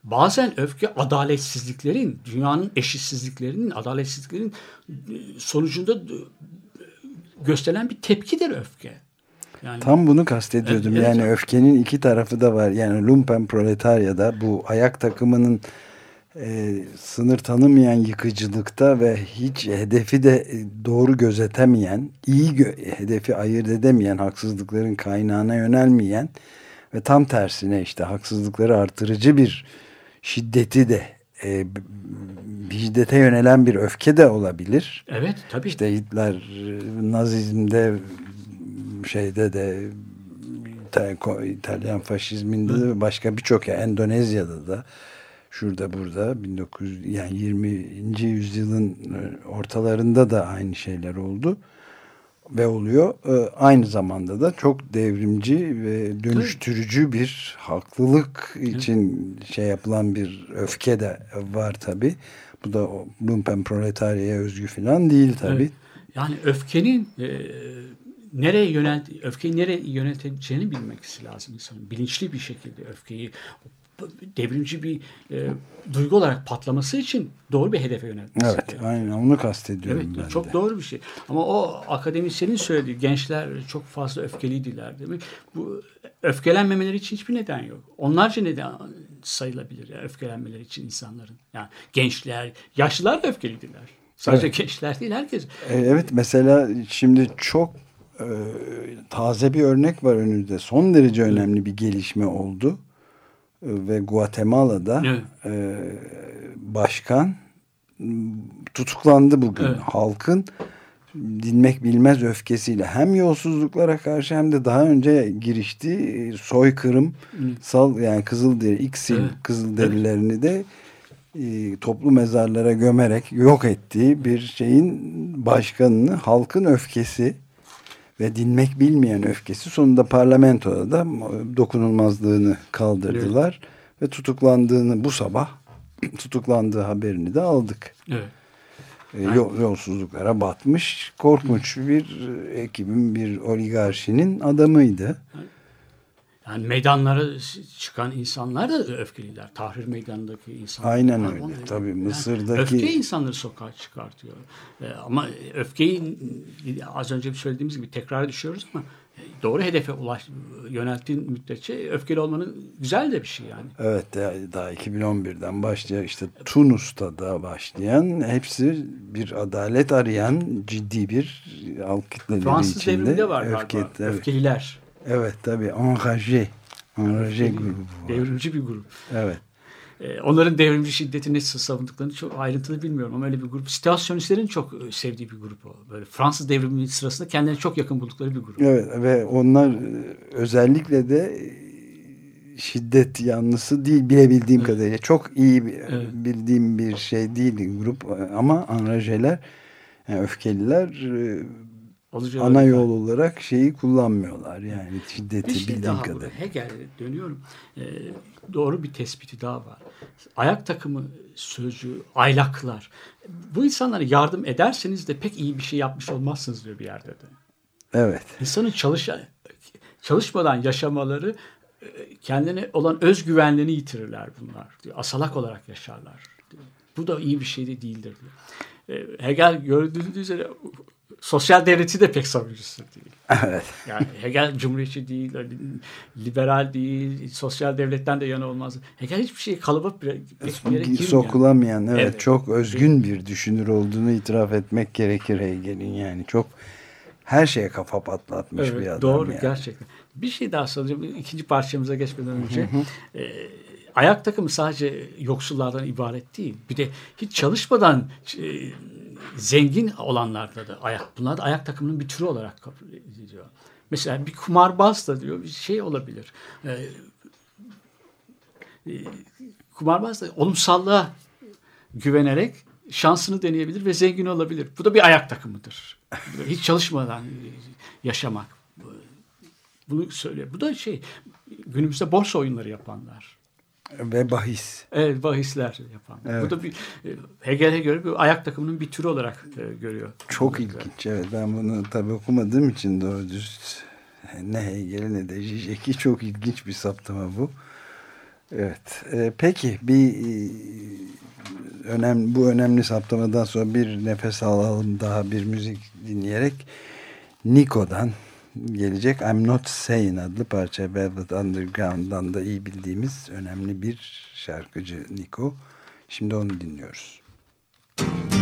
S2: bazen öfke adaletsizliklerin, dünyanın eşitsizliklerinin, adaletsizliklerin sonucunda gösterilen bir tepkidir öfke. Yani
S1: Tam bunu kastediyordum.
S2: Evet, evet.
S1: yani öfkenin iki tarafı da var. Yani lumpen proletaryada bu ayak takımının e, sınır tanımayan yıkıcılıkta ve hiç hedefi de e, doğru gözetemeyen, iyi gö- hedefi ayırt edemeyen, haksızlıkların kaynağına yönelmeyen ve tam tersine işte haksızlıkları artırıcı bir şiddeti de e, şiddete yönelen bir öfke de olabilir.
S2: evet tabii.
S1: İşte Hitler e, Nazizm'de şeyde de İtalyan faşizminde de başka birçok ya Endonezya'da da şurada burada 1900 yani 20. yüzyılın e, ortalarında da aynı şeyler oldu. ve oluyor. E, aynı zamanda da çok devrimci ve dönüştürücü bir haklılık için şey yapılan bir öfke de var tabi. Bu da lumpen proletaryaya özgü falan değil tabi.
S2: Evet. Yani öfkenin e, nereye yönelt öfkeyi nereye yöneteceğini bilmesi lazım insanın. Bilinçli bir şekilde öfkeyi devrimci bir e, duygu olarak patlaması için doğru bir hedefe yöneltmesi.
S1: Evet, aynen onu kastediyorum
S2: Evet,
S1: ben
S2: çok
S1: de.
S2: doğru bir şey. Ama o akademisyenin söylediği gençler çok fazla öfkeliydiler demek. Bu öfkelenmemeleri için hiçbir neden yok. Onlarca neden sayılabilir ya öfkelenmeleri için insanların. Yani gençler, yaşlılar da öfkeliydiler. Sadece
S1: Evet.
S2: gençler değil herkes.
S1: E, Evet mesela şimdi çok e, taze bir örnek var önünde. Son derece önemli bir gelişme oldu. E, ve Guatemala'da
S2: Evet.
S1: e, başkan tutuklandı bugün.
S2: Evet.
S1: Halkın dinmek bilmez öfkesiyle hem yolsuzluklara karşı hem de daha önce giriştiği soykırım sal yani Kızılderi İksil
S2: Evet.
S1: Kızılderililerini de e, toplu mezarlara gömerek yok ettiği bir şeyin başkanını halkın öfkesi ve dinmek bilmeyen öfkesi sonunda parlamentoda da dokunulmazlığını kaldırdılar ve tutuklandığını bu sabah (clears throat) tutuklandığı haberini de aldık.
S2: Evet.
S1: E, yol- yolsuzluklara batmış korkunç bir e, ekibin bir oligarşinin adamıydı.
S2: Yani meydanlara çıkan insanlar da öfkeliler. Tahrir meydanındaki insanlar.
S1: Aynen öyle.
S2: onlar-
S1: Tabii Mısır'daki-
S2: Öfke insanları sokağa çıkartıyor. Ee, ama öfkeyi az önce söylediğimiz gibi tekrar düşüyoruz ama e, doğru hedefe ulaş yönelttiğin müddetçe öfkeli olmanın güzel de bir şey yani.
S1: Evet daha 2011'den başlayan işte Tunus'ta da başlayan hepsi bir adalet arayan ciddi bir halk kitleleri
S2: Fransız
S1: içinde
S2: devriminde var
S1: öfke,
S2: galiba.
S1: evet.
S2: Öfkeliler.
S1: Evet tabii enragé. Enragé grubu var.
S2: Devrimci bir grup.
S1: Evet.
S2: Ee, onların devrimci şiddeti nasıl savunduklarını çok ayrıntılı bilmiyorum ama öyle bir grup. Situasyonistlerin çok e, sevdiği bir grup o. Böyle Fransız devrimi sırasında kendilerine çok yakın buldukları bir grup.
S1: Evet ve onlar e, özellikle de e, şiddet yanlısı değil bilebildiğim kadarıyla. Çok iyi
S2: Evet.
S1: bildiğim bir şey değil grup ama anrajeler yani öfkeliler e,
S2: Alıcı
S1: ana yol olarak şeyi kullanmıyorlar yani şiddeti
S2: Bir şey
S1: bildiğim
S2: daha
S1: kadar.
S2: burada. Hegel'e dönüyorum. Ee, doğru bir tespiti daha var. Ayak takımı sözcüğü, aylaklar. Bu insanlara yardım ederseniz de pek iyi bir şey yapmış olmazsınız diyor bir yerde de.
S1: Evet.
S2: İnsanın çalış çalışmadan yaşamaları e, kendine olan özgüvenlerini yitirirler bunlar diyor. Asalak olarak yaşarlar. diyor. Bu da iyi bir şey de değildir diyor. E, Hegel gördüğünüz üzere sosyal devleti de pek savunucusu değil.
S1: Evet.
S2: Yani Hegel cumhuriyetçi değil, öyle liberal değil, sosyal devletten de yana olmaz. Hegel hiçbir şey kalıba yere girmiyor.
S1: Sokulamayan evet,
S2: Evet.
S1: çok özgün bir düşünür olduğunu itiraf etmek gerekir Hegel'in yani çok her şeye kafa patlatmış
S2: Evet,
S1: bir adam
S2: doğru
S1: yani.
S2: gerçekten. Bir şey daha soracağım. İkinci parçamıza geçmeden önce. e, ayak takımı sadece yoksullardan ibaret değil. Bir de hiç çalışmadan e, zengin olanlarda da ayak. Bunlar da ayak takımının bir türü olarak kabul ediliyor. Mesela bir kumarbaz da diyor bir şey olabilir. E, e, kumarbaz da olumsallığa güvenerek şansını deneyebilir ve zengin olabilir. Bu da bir ayak takımıdır. Hiç çalışmadan yaşamak. Bunu söylüyor. Bu da şey günümüzde borsa oyunları yapanlar.
S1: Ve bahis.
S2: Evet bahisler yapan.
S1: Evet.
S2: Bu da bir e, Hegel'e göre bir ayak takımının bir türü olarak e, görüyor.
S1: Çok ilginç. Evet ben bunu tabii okumadığım için doğru dürüst ne Hegel'i ne de Zizek'i çok ilginç bir saptama bu. Evet. Ee, peki bir e, önemli bu önemli saptamadan sonra bir nefes alalım daha bir müzik dinleyerek Nico'dan gelecek I'm Not Sane adlı parça Velvet Underground'dan da iyi bildiğimiz önemli bir şarkıcı Nico. Şimdi onu dinliyoruz.
S4: I'm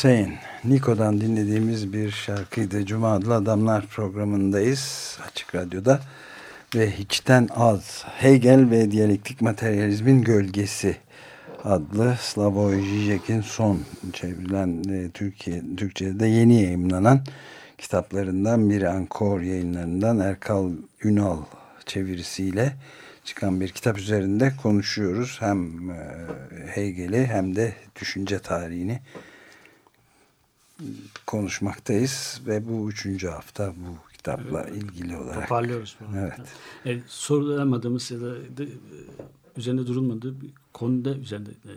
S4: Saying.
S1: Niko'dan dinlediğimiz bir şarkıydı. Cuma adlı Adamlar programındayız. Açık Radyo'da. Ve hiçten az. Hegel ve Diyalektik Materyalizmin Gölgesi adlı Slavoj Žižek'in son çevrilen e, Türkiye Türkçe'de yeni yayımlanan kitaplarından biri Ankor yayınlarından Erkal Ünal çevirisiyle çıkan bir kitap üzerinde konuşuyoruz. Hem e, Hegel'i hem de düşünce tarihini konuşmaktayız ve bu üçüncü hafta bu kitapla ilgili olarak.
S2: Toparlıyoruz. bu arada.
S1: Evet.
S2: Evet, sorulamadığımız ya da e, üzerinde durulmadığı bir konuda üzerinde e,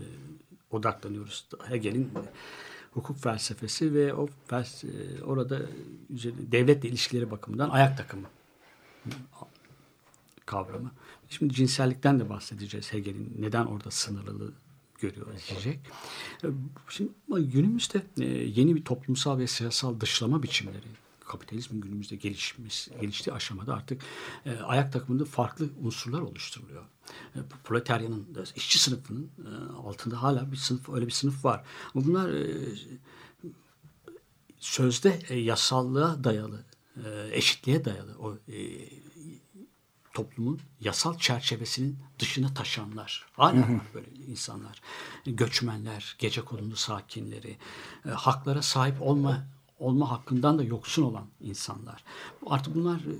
S2: odaklanıyoruz. Hegel'in e, hukuk felsefesi ve o fels e, orada üzerinde, devletle ilişkileri bakımından ayak takımı kavramı. Şimdi cinsellikten de bahsedeceğiz. Hegel'in neden orada sınırlılığı görüyor diyecek. E, Şimdi günümüzde e, yeni bir toplumsal ve siyasal dışlama biçimleri kapitalizmin günümüzde gelişmiş, geliştiği aşamada artık e, ayak takımında farklı unsurlar oluşturuluyor. E, proletaryanın, işçi sınıfının e, altında hala bir sınıf, öyle bir sınıf var. Bunlar e, sözde e, yasallığa dayalı, e, eşitliğe dayalı o e, toplumun yasal çerçevesinin dışına taşanlar. Hala var böyle insanlar. Göçmenler, gece konulu sakinleri, e, haklara sahip olma olma hakkından da yoksun olan insanlar. Artık bunlar e,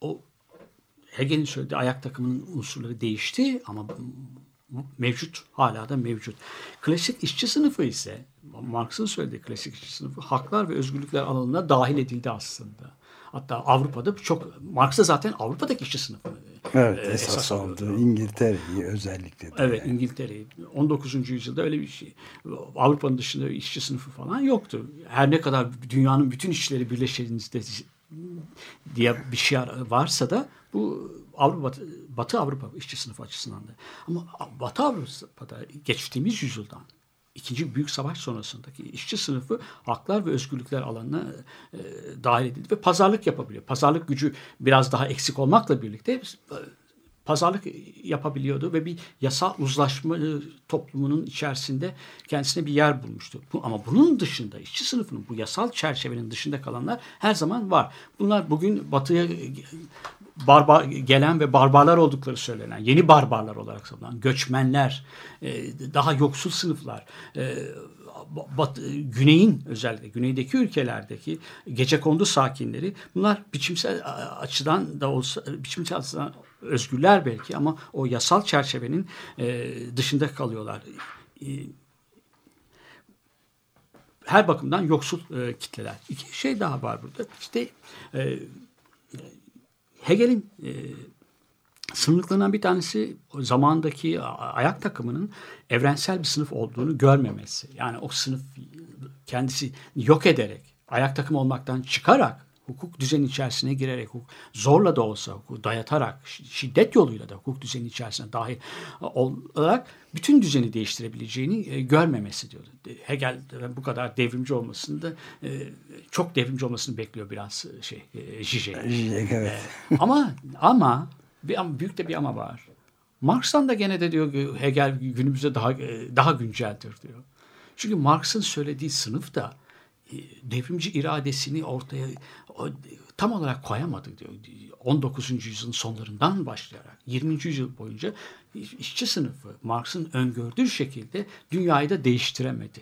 S2: o Hegel'in söylediği ayak takımının unsurları değişti ama mevcut. Hala da mevcut. Klasik işçi sınıfı ise Marx'ın söylediği klasik işçi sınıfı haklar ve özgürlükler alanına dahil edildi aslında. Hatta Avrupa'da çok Marx da zaten Avrupa'daki işçi sınıfı.
S1: Evet
S2: e,
S1: esas
S2: alıyordu.
S1: oldu. İngiltere'yi özellikle. de
S2: Evet
S1: yani.
S2: İngiltere'yi 19. yüzyılda öyle bir şey. Avrupa'nın dışında işçi sınıfı falan yoktu. Her ne kadar dünyanın bütün işçileri birleştiğinizde diye bir şey varsa da bu Avrupa Batı Avrupa işçi sınıfı açısından da. Ama Batı Avrupa'da geçtiğimiz yüzyıldan İkinci Büyük Savaş sonrasındaki işçi sınıfı haklar ve özgürlükler alanına e, dahil edildi ve pazarlık yapabiliyor. Pazarlık gücü biraz daha eksik olmakla birlikte e, pazarlık yapabiliyordu ve bir yasal uzlaşma e, toplumunun içerisinde kendisine bir yer bulmuştu. Bu, ama bunun dışında işçi sınıfının bu yasal çerçevenin dışında kalanlar her zaman var. Bunlar bugün batıya barbar gelen ve barbarlar oldukları söylenen, yeni barbarlar olarak savunan göçmenler, e, daha yoksul sınıflar, e, güneyin özellikle güneydeki ülkelerdeki gece kondu sakinleri bunlar biçimsel açıdan da olsa biçimsel açıdan özgürler belki ama o yasal çerçevenin e, dışında kalıyorlar. E, her bakımdan yoksul kitleler. İki şey daha var burada. İşte Hegel'in e, sınırlıklarından bir tanesi zamandaki ayak takımının evrensel bir sınıf olduğunu görmemesi. Yani o sınıf kendisi yok ederek, ayak takım olmaktan çıkarak, hukuk düzeni içerisine girerek, hukuk, zorla da olsa dayatarak, şiddet yoluyla da hukuk düzeni içerisine dahil olarak bütün düzeni değiştirebileceğini e, görmemesi diyordu. Hegel bu kadar devrimci olmasını da e, çok devrimci olmasını bekliyor biraz şey e, Zizek.
S1: Zizek, evet.
S2: Ama ama bir büyük de bir ama var. Marx'tan da gene de diyor Hegel günümüzde daha daha günceldir diyor. Çünkü Marx'ın söylediği sınıf da devrimci iradesini ortaya tam olarak koyamadı diyor. 19. yüzyılın sonlarından başlayarak 20. yüzyıl boyunca işçi sınıfı Marx'ın öngördüğü şekilde dünyayı da değiştiremedi.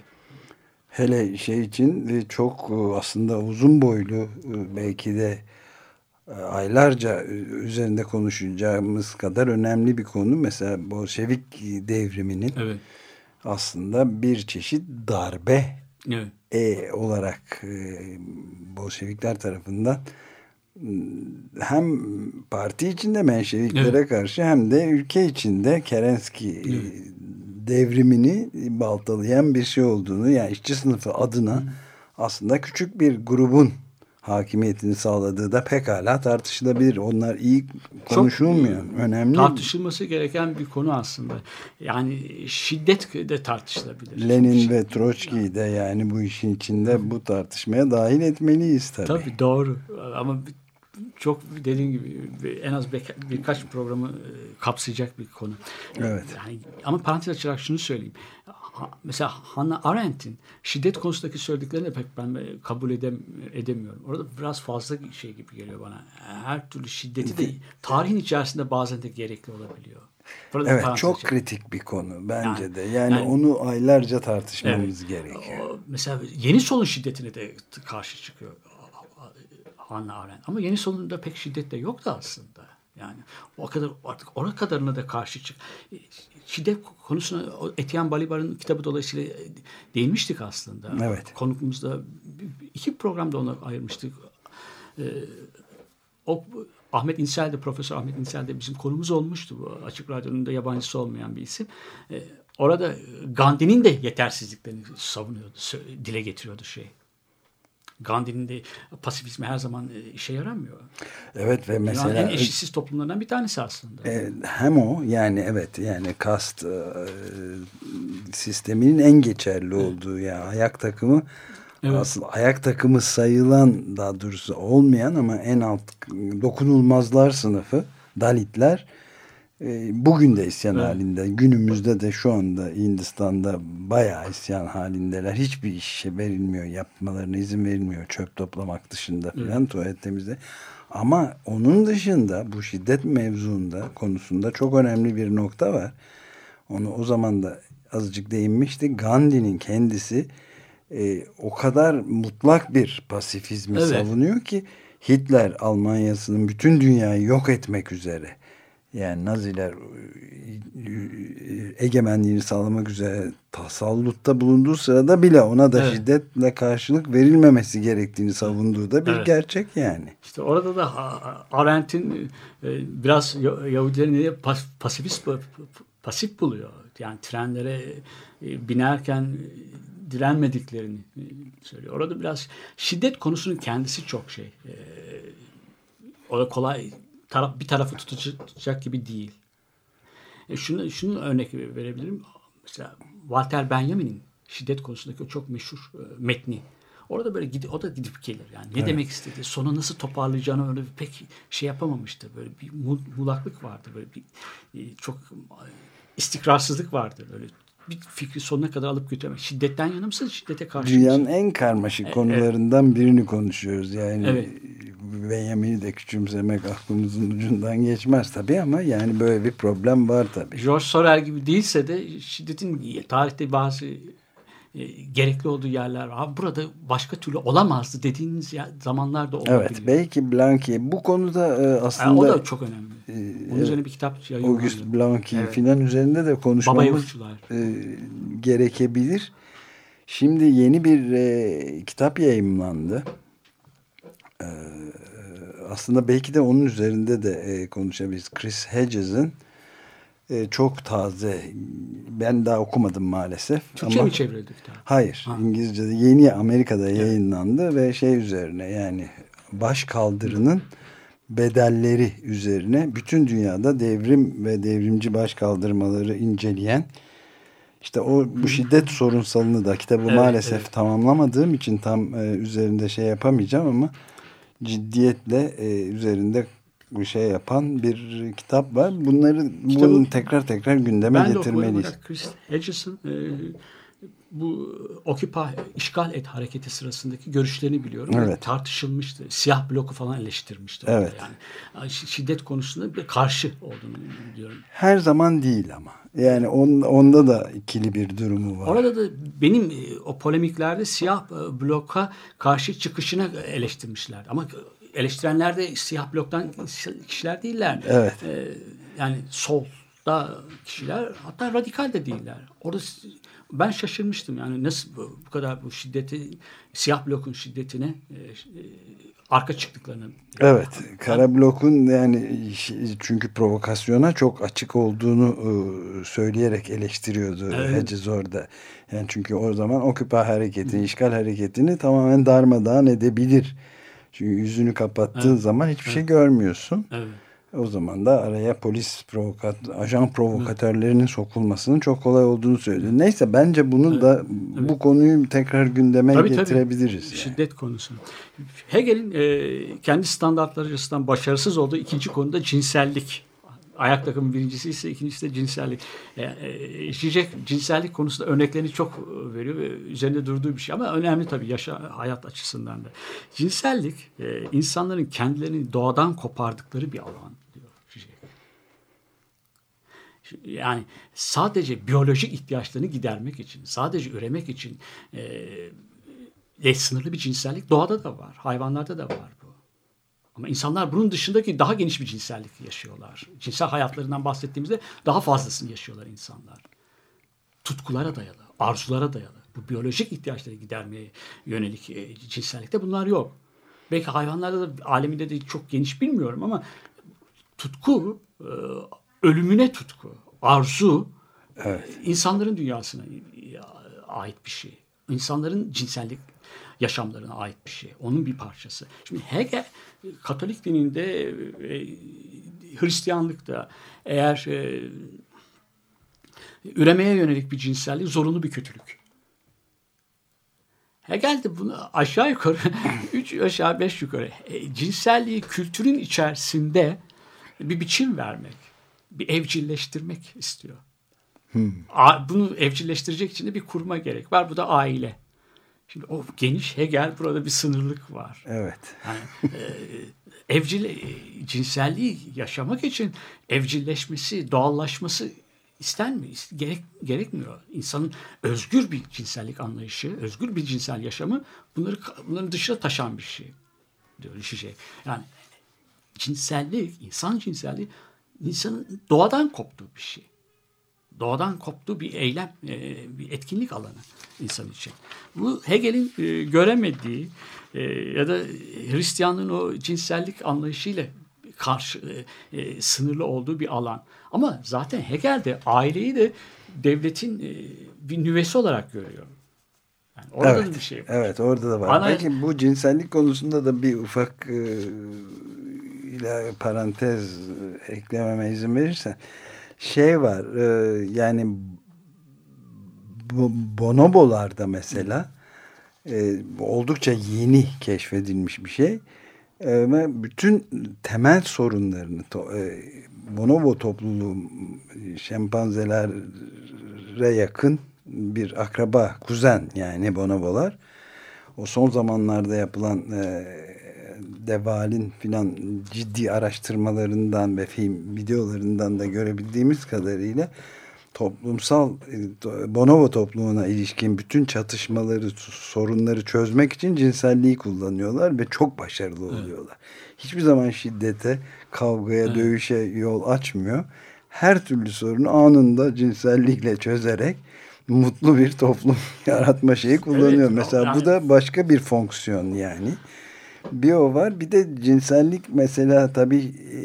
S1: Hele şey için e, çok e, aslında uzun boylu e, belki de aylarca üzerinde konuşacağımız kadar önemli bir konu. Mesela Bolşevik devriminin
S2: Evet.
S1: aslında bir çeşit darbe
S2: Evet.
S1: E olarak e, Bolşevikler tarafından hem parti içinde Menşeviklere
S2: Evet.
S1: karşı hem de ülke içinde Kerenski e, devrimini baltalayan bir şey olduğunu yani işçi sınıfı adına aslında küçük bir grubun hakimiyetini sağladığı da pekala tartışılabilir. Onlar iyi konuşulmuyor. Önemli.
S2: Tartışılması gereken bir konu aslında. Yani şiddet de tartışılabilir.
S1: Lenin ve Troçki'yi de yani bu işin içinde bu tartışmaya dahil etmeliyiz tabii.
S2: Tabii doğru ama çok dediğim gibi en az birkaç programı e, kapsayacak bir konu.
S1: Evet.
S2: Yani, ama parantez açarak şunu söyleyeyim. Mesela Hannah Arendt'in şiddet konusundaki söylediklerini de pek ben e, kabul edem, edemiyorum. Orada biraz fazla şey gibi geliyor bana. Her türlü şiddeti de tarihin içerisinde bazen de gerekli olabiliyor. Burada
S1: Evet çok
S2: açayım.
S1: kritik bir konu bence
S2: Yani-
S1: de. Yani,
S2: yani-
S1: onu aylarca tartışmamız gerekiyor.
S2: O, mesela yeni solun şiddetine de karşı çıkıyor Hannah Arendt. Ama yeni solunda pek şiddet de yoktu aslında. Yani o kadar artık ona kadarına da karşı çık. Şiddet konusuna Etienne Balibar'ın kitabı dolayısıyla e, değinmiştik aslında.
S1: Evet.
S2: Konumuzda iki programda ona ayırmıştık. Ee, o Ahmet İnsel de Profesör Ahmet İnsel de bizim konumuz olmuştu. Bu Açık Radyo'nun da yabancısı olmayan bir isim. Ee, orada Gandhi'nin de yetersizliklerini savunuyordu, dile getiriyordu şey. Gandhi'nin de pasifizmi her zaman e, işe yaramıyor.
S1: Evet ve
S2: Dünyanın
S1: mesela
S2: en eşitsiz toplumlarından bir tanesi aslında.
S1: e, hem o yani evet yani kast e, sisteminin en geçerli olduğu yani ayak takımı
S2: Evet.
S1: aslında ayak takımı sayılan daha doğrusu olmayan ama en alt dokunulmazlar sınıfı Dalitler e, bugün de isyan
S2: Evet.
S1: halinde günümüzde de şu anda Hindistan'da bayağı isyan halindeler. Hiçbir işe verilmiyor yapmalarına izin verilmiyor çöp toplamak dışında filan tuvalet temizle. Ama onun dışında bu şiddet mevzuunda konusunda çok önemli bir nokta var. Onu o zaman da azıcık değinmişti. Gandhi'nin kendisi e, o kadar mutlak bir pasifizmi
S2: Evet.
S1: savunuyor ki Hitler Almanya'sının bütün dünyayı yok etmek üzere yani Naziler e, e, egemenliğini sağlamak üzere tasallutta bulunduğu sırada bile ona da
S2: Evet.
S1: şiddetle karşılık verilmemesi gerektiğini savunduğu da bir
S2: Evet.
S1: gerçek yani.
S2: İşte orada da Arendt'in e, biraz Ya- Yahudilerini pas- pasifist pasif buluyor. Yani trenlere e, binerken e, direnmediklerini e, söylüyor. Orada biraz şiddet konusunun kendisi çok şey. E, o da kolay taraf, bir tarafı tutacak gibi değil. E şunu, şunu örnek verebilirim. Mesela Walter Benjamin'in şiddet konusundaki o çok meşhur e, metni. Orada böyle gidip, o da gidip gelir. Yani ne demek istedi, sonu nasıl toparlayacağını öyle bir pek şey yapamamıştı. Böyle bir mu- muğlaklık vardı. Böyle bir e, çok e, istikrarsızlık vardı. Böyle bir fikri sonuna kadar alıp götüremez. Şiddetten yana mısın, şiddete karşı
S1: Dünyanın
S2: mısın?
S1: en karmaşık konularından birini konuşuyoruz. Yani
S2: Evet.
S1: Benjamin'i de küçümsemek aklımızın ucundan geçmez tabii ama yani böyle bir problem var tabii.
S2: George Sorel gibi değilse de şiddetin tarihte bazı e, gerekli olduğu yerler var. Burada başka türlü olamazdı dediğiniz ya- zamanlar da olabiliyor.
S1: Evet belki Blanqui bu konuda e,
S2: Yani
S1: aslında
S2: o da çok önemli. Onun üzerine bir kitap yayınlandı.
S1: Auguste Blanqui
S2: Evet.
S1: filan üzerinde de konuşmamız e, gerekebilir. Şimdi yeni bir e, kitap yayımlandı. E, aslında belki de onun üzerinde de e, konuşabiliriz. Chris Hedges'in e, çok taze. Ben daha okumadım maalesef.
S2: Türkçe
S1: ama-
S2: mi çevrildi?
S1: Hayır.
S2: Ha.
S1: İngilizce'de yeni Amerika'da yayınlandı ve şey üzerine yani baş kaldırının bedelleri üzerine bütün dünyada devrim ve devrimci baş kaldırmaları inceleyen işte o bu şiddet sorunsalını da kitabı
S2: Evet,
S1: maalesef
S2: evet.
S1: tamamlamadığım için tam e, üzerinde şey yapamayacağım ama ciddiyetle e, üzerinde bir şey yapan bir kitap var. Bunları
S2: Kitabı-
S1: bunu tekrar tekrar gündeme
S2: Ben de
S1: getirmeliyiz.
S2: fakat Chris Hedges'in e, bu Occupy, işgal et hareketi sırasındaki görüşlerini biliyorum.
S1: Evet.
S2: Tartışılmıştı. Siyah bloku falan eleştirmişti.
S1: Evet.
S2: Yani Şi- şiddet konusunda bir karşı olduğunu biliyorum.
S1: Her zaman değil ama. Yani on, onda da ikili bir durumu var.
S2: Orada da benim e, o polemiklerde siyah e, bloka karşı çıkışını eleştirmişler. Ama eleştirenler de siyah bloktan kişiler değiller.
S1: Evet.
S2: E, yani solda kişiler hatta radikal de değiller. Orada ben şaşırmıştım yani nasıl bu, bu kadar bu şiddeti siyah blokun şiddetine e, e, arka çıktıklarını.
S1: Evet, kara blokun yani çünkü provokasyona çok açık olduğunu e, söyleyerek eleştiriyordu
S2: Evet.
S1: Hedges orada. Yani çünkü o zaman Occupy hareketini, işgal hareketini tamamen darmadağın edebilir. Çünkü yüzünü kapattığın zaman hiçbir şey görmüyorsun.
S2: Evet.
S1: O zaman da araya polis provokat, ajan provokatörlerinin sokulmasının çok kolay olduğunu söylüyor. Neyse bence bunu da bu konuyu tekrar gündeme
S2: Tabii, tabii.
S1: getirebiliriz. yani.
S2: Şiddet konusu. Hegel'in e, kendi standartları açısından başarısız olduğu ikinci konuda cinsellik. Ayak takımı birincisi ise ikincisi de cinsellik. E, e, Zizek cinsellik konusunda örneklerini çok e, veriyor ve üzerinde durduğu bir şey ama önemli tabii yaşa hayat açısından da. Cinsellik e, insanların kendilerini doğadan kopardıkları bir alan diyor Zizek. Yani sadece biyolojik ihtiyaçlarını gidermek için, sadece üremek için e, e, sınırlı bir cinsellik doğada da var. Hayvanlarda da var. Ama insanlar bunun dışındaki daha geniş bir cinsellik yaşıyorlar. Cinsel hayatlarından bahsettiğimizde daha fazlasını yaşıyorlar insanlar. Tutkulara dayalı, arzulara dayalı. Bu biyolojik ihtiyaçları gidermeye yönelik e, cinsellikte bunlar yok. Belki hayvanlarda da aleminde de çok geniş bilmiyorum ama tutku, e, ölümüne tutku, arzu insanların dünyasına e, ait bir şey. İnsanların cinsellik yaşamlarına ait bir şey. Onun bir parçası. Şimdi Hegel Katolik dininde e, Hristiyanlıkta eğer e, üremeye yönelik bir cinsellik zorunlu bir kötülük. Hegel de bunu aşağı yukarı (laughs) üç aşağı beş yukarı e, cinselliği kültürün içerisinde bir biçim vermek, bir evcilleştirmek istiyor. A- Bunu evcilleştirecek için de bir kurma gerek var. Bu da aile. Şimdi o geniş Hegel burada bir sınırlık var.
S1: Evet.
S2: Yani, e, evcil e, cinselliği yaşamak için evcilleşmesi, doğallaşması istenmiyor, gerek, gerekmiyor. İnsanın özgür bir cinsellik anlayışı, özgür bir cinsel yaşamı bunları bunların dışına taşan bir şey diyor şey. Yani cinsellik, insan cinselliği insanın doğadan koptuğu bir şey. Doğadan koptuğu bir eylem, e, bir etkinlik alanı insan için. Bu Hegel'in e, göremediği e, ya da Hristiyanlığın o cinsellik anlayışıyla karşı sınırlı olduğu bir alan. Ama zaten Hegel de aileyi de devletin bir nüvesi olarak görüyor. Yani orada
S1: evet,
S2: da bir şey var.
S1: Evet orada da var.
S2: Ana-
S1: Belki bu cinsellik konusunda da bir ufak e, ilave parantez eklememe izin verirsen şey var e, yani bonobolarda mesela e, oldukça yeni keşfedilmiş bir şey. E, ve bütün temel sorunlarını to, e, bonobo topluluğu şempanzelere yakın bir akraba kuzen yani bonobolar o son zamanlarda yapılan e, Deval'in filan ciddi araştırmalarından ve film videolarından da görebildiğimiz kadarıyla toplumsal e, bonobo toplumuna ilişkin bütün çatışmaları, sorunları çözmek için cinselliği kullanıyorlar ve çok başarılı oluyorlar. Hiçbir zaman şiddete, kavgaya, dövüşe yol açmıyor. Her türlü sorunu anında cinsellikle çözerek mutlu bir toplum (laughs) yaratma şeyi kullanıyor.
S2: Evet,
S1: Mesela bu
S2: yani-
S1: da başka bir fonksiyon yani. Bir o var. Bir de cinsellik mesela tabii e,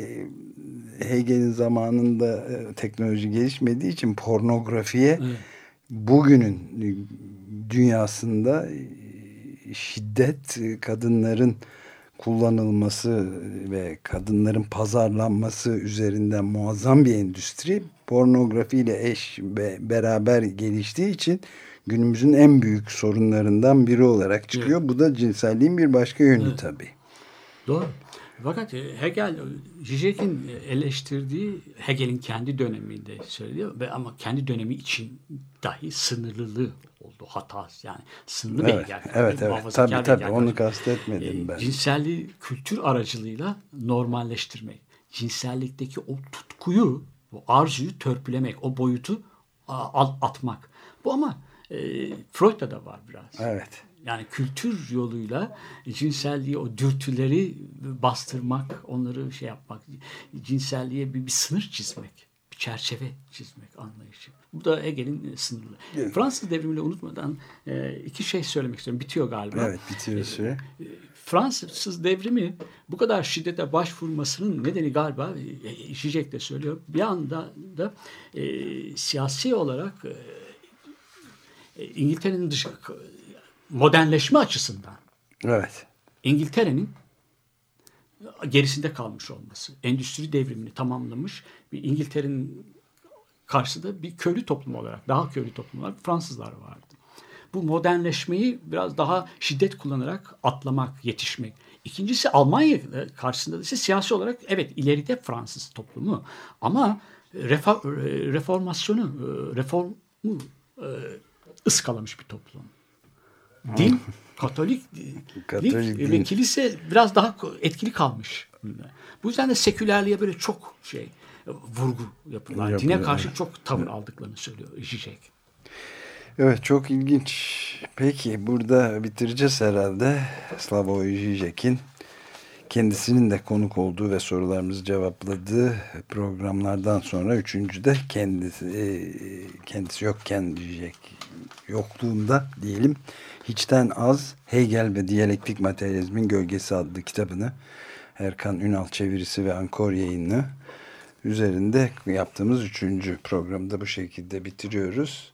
S1: Hegel'in zamanında e, teknoloji gelişmediği için pornografiye bugünün e, dünyasında şiddet, kadınların kullanılması ve kadınların pazarlanması üzerinden muazzam bir endüstri pornografiyle eş ve beraber geliştiği için günümüzün en büyük sorunlarından biri olarak çıkıyor. Bu da cinselliğin bir başka yönü tabii.
S2: Doğru. Fakat e, Hegel, Zizek'in eleştirdiği Hegel'in kendi döneminde söylüyor ve ama kendi dönemi için dahi sınırlılığı oldu hata yani sınırlı bir
S1: Evet,
S2: Hegel.
S1: evet, evet.
S2: muhafazakar
S1: Tabii
S2: bir
S1: tabii onu kastetmedim
S2: E,
S1: ben.
S2: Cinselliği kültür aracılığıyla normalleştirmek. Cinsellikteki o tutkuyu, o arzuyu törpülemek, o boyutu atmak. Bu ama e, Freud'da da var biraz.
S1: Evet.
S2: Yani kültür yoluyla cinselliği, o dürtüleri bastırmak, onları şey yapmak, cinselliğe bir, bir sınır çizmek, bir çerçeve çizmek anlayışı. Bu da Hegel'in sınırlı. Fransız devrimiyle unutmadan e, iki şey söylemek istiyorum. Bitiyor galiba.
S1: Evet bitiyor süre.
S2: Fransız devrimi bu kadar şiddete başvurmasının nedeni galiba e, Zizek de söylüyor. Bir anda da e, siyasi olarak e, e, İngiltere'nin dışı modernleşme açısından
S1: Evet.
S2: İngiltere'nin gerisinde kalmış olması, endüstri devrimini tamamlamış bir İngiltere'nin karşısında bir köylü toplum olarak, daha köylü toplum olarak Fransızlar vardı. Bu modernleşmeyi biraz daha şiddet kullanarak atlamak, yetişmek. İkincisi Almanya karşısında da ise siyasi olarak evet ileride Fransız toplumu ama refa- reformasyonu, reformu e, ıskalamış bir toplum. Din, (laughs) Katolik,
S1: Katolik
S2: ve
S1: din.
S2: kilise biraz daha etkili kalmış. Bu yüzden de sekülerliğe böyle çok şey vurgu yapıyorlar.
S1: Yapıyor,
S2: Dine karşı
S1: evet.
S2: çok tavır aldıklarını söylüyor Zizek.
S1: Evet çok ilginç. Peki burada bitireceğiz herhalde. Slavoj Žižek'in kendisinin de konuk olduğu ve sorularımızı cevapladığı programlardan sonra üçüncü de kendisi e, kendisi yokken Žižek yokluğunda diyelim hiçten az Hegel ve Diyalektik Materyalizmin Gölgesi adlı kitabını Erkan Ünal çevirisi ve Ankor yayını üzerinde yaptığımız üçüncü programda bu şekilde bitiriyoruz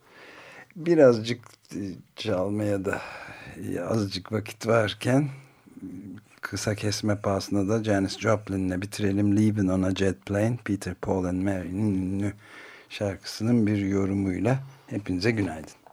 S1: birazcık e, çalmaya da e, azıcık vakit varken kısa kesme pahasına da Janis Joplin'le bitirelim. Leaving on a Jet Plane, Peter, Paul and Mary'nin ünlü şarkısının bir yorumuyla hepinize günaydın.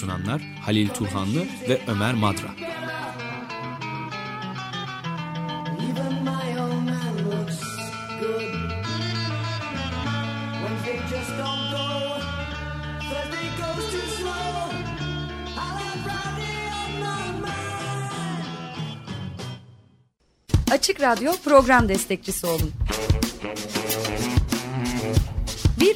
S5: Sunanlar Halil Turhanlı ve Ömer Madra.
S6: Even my old man looks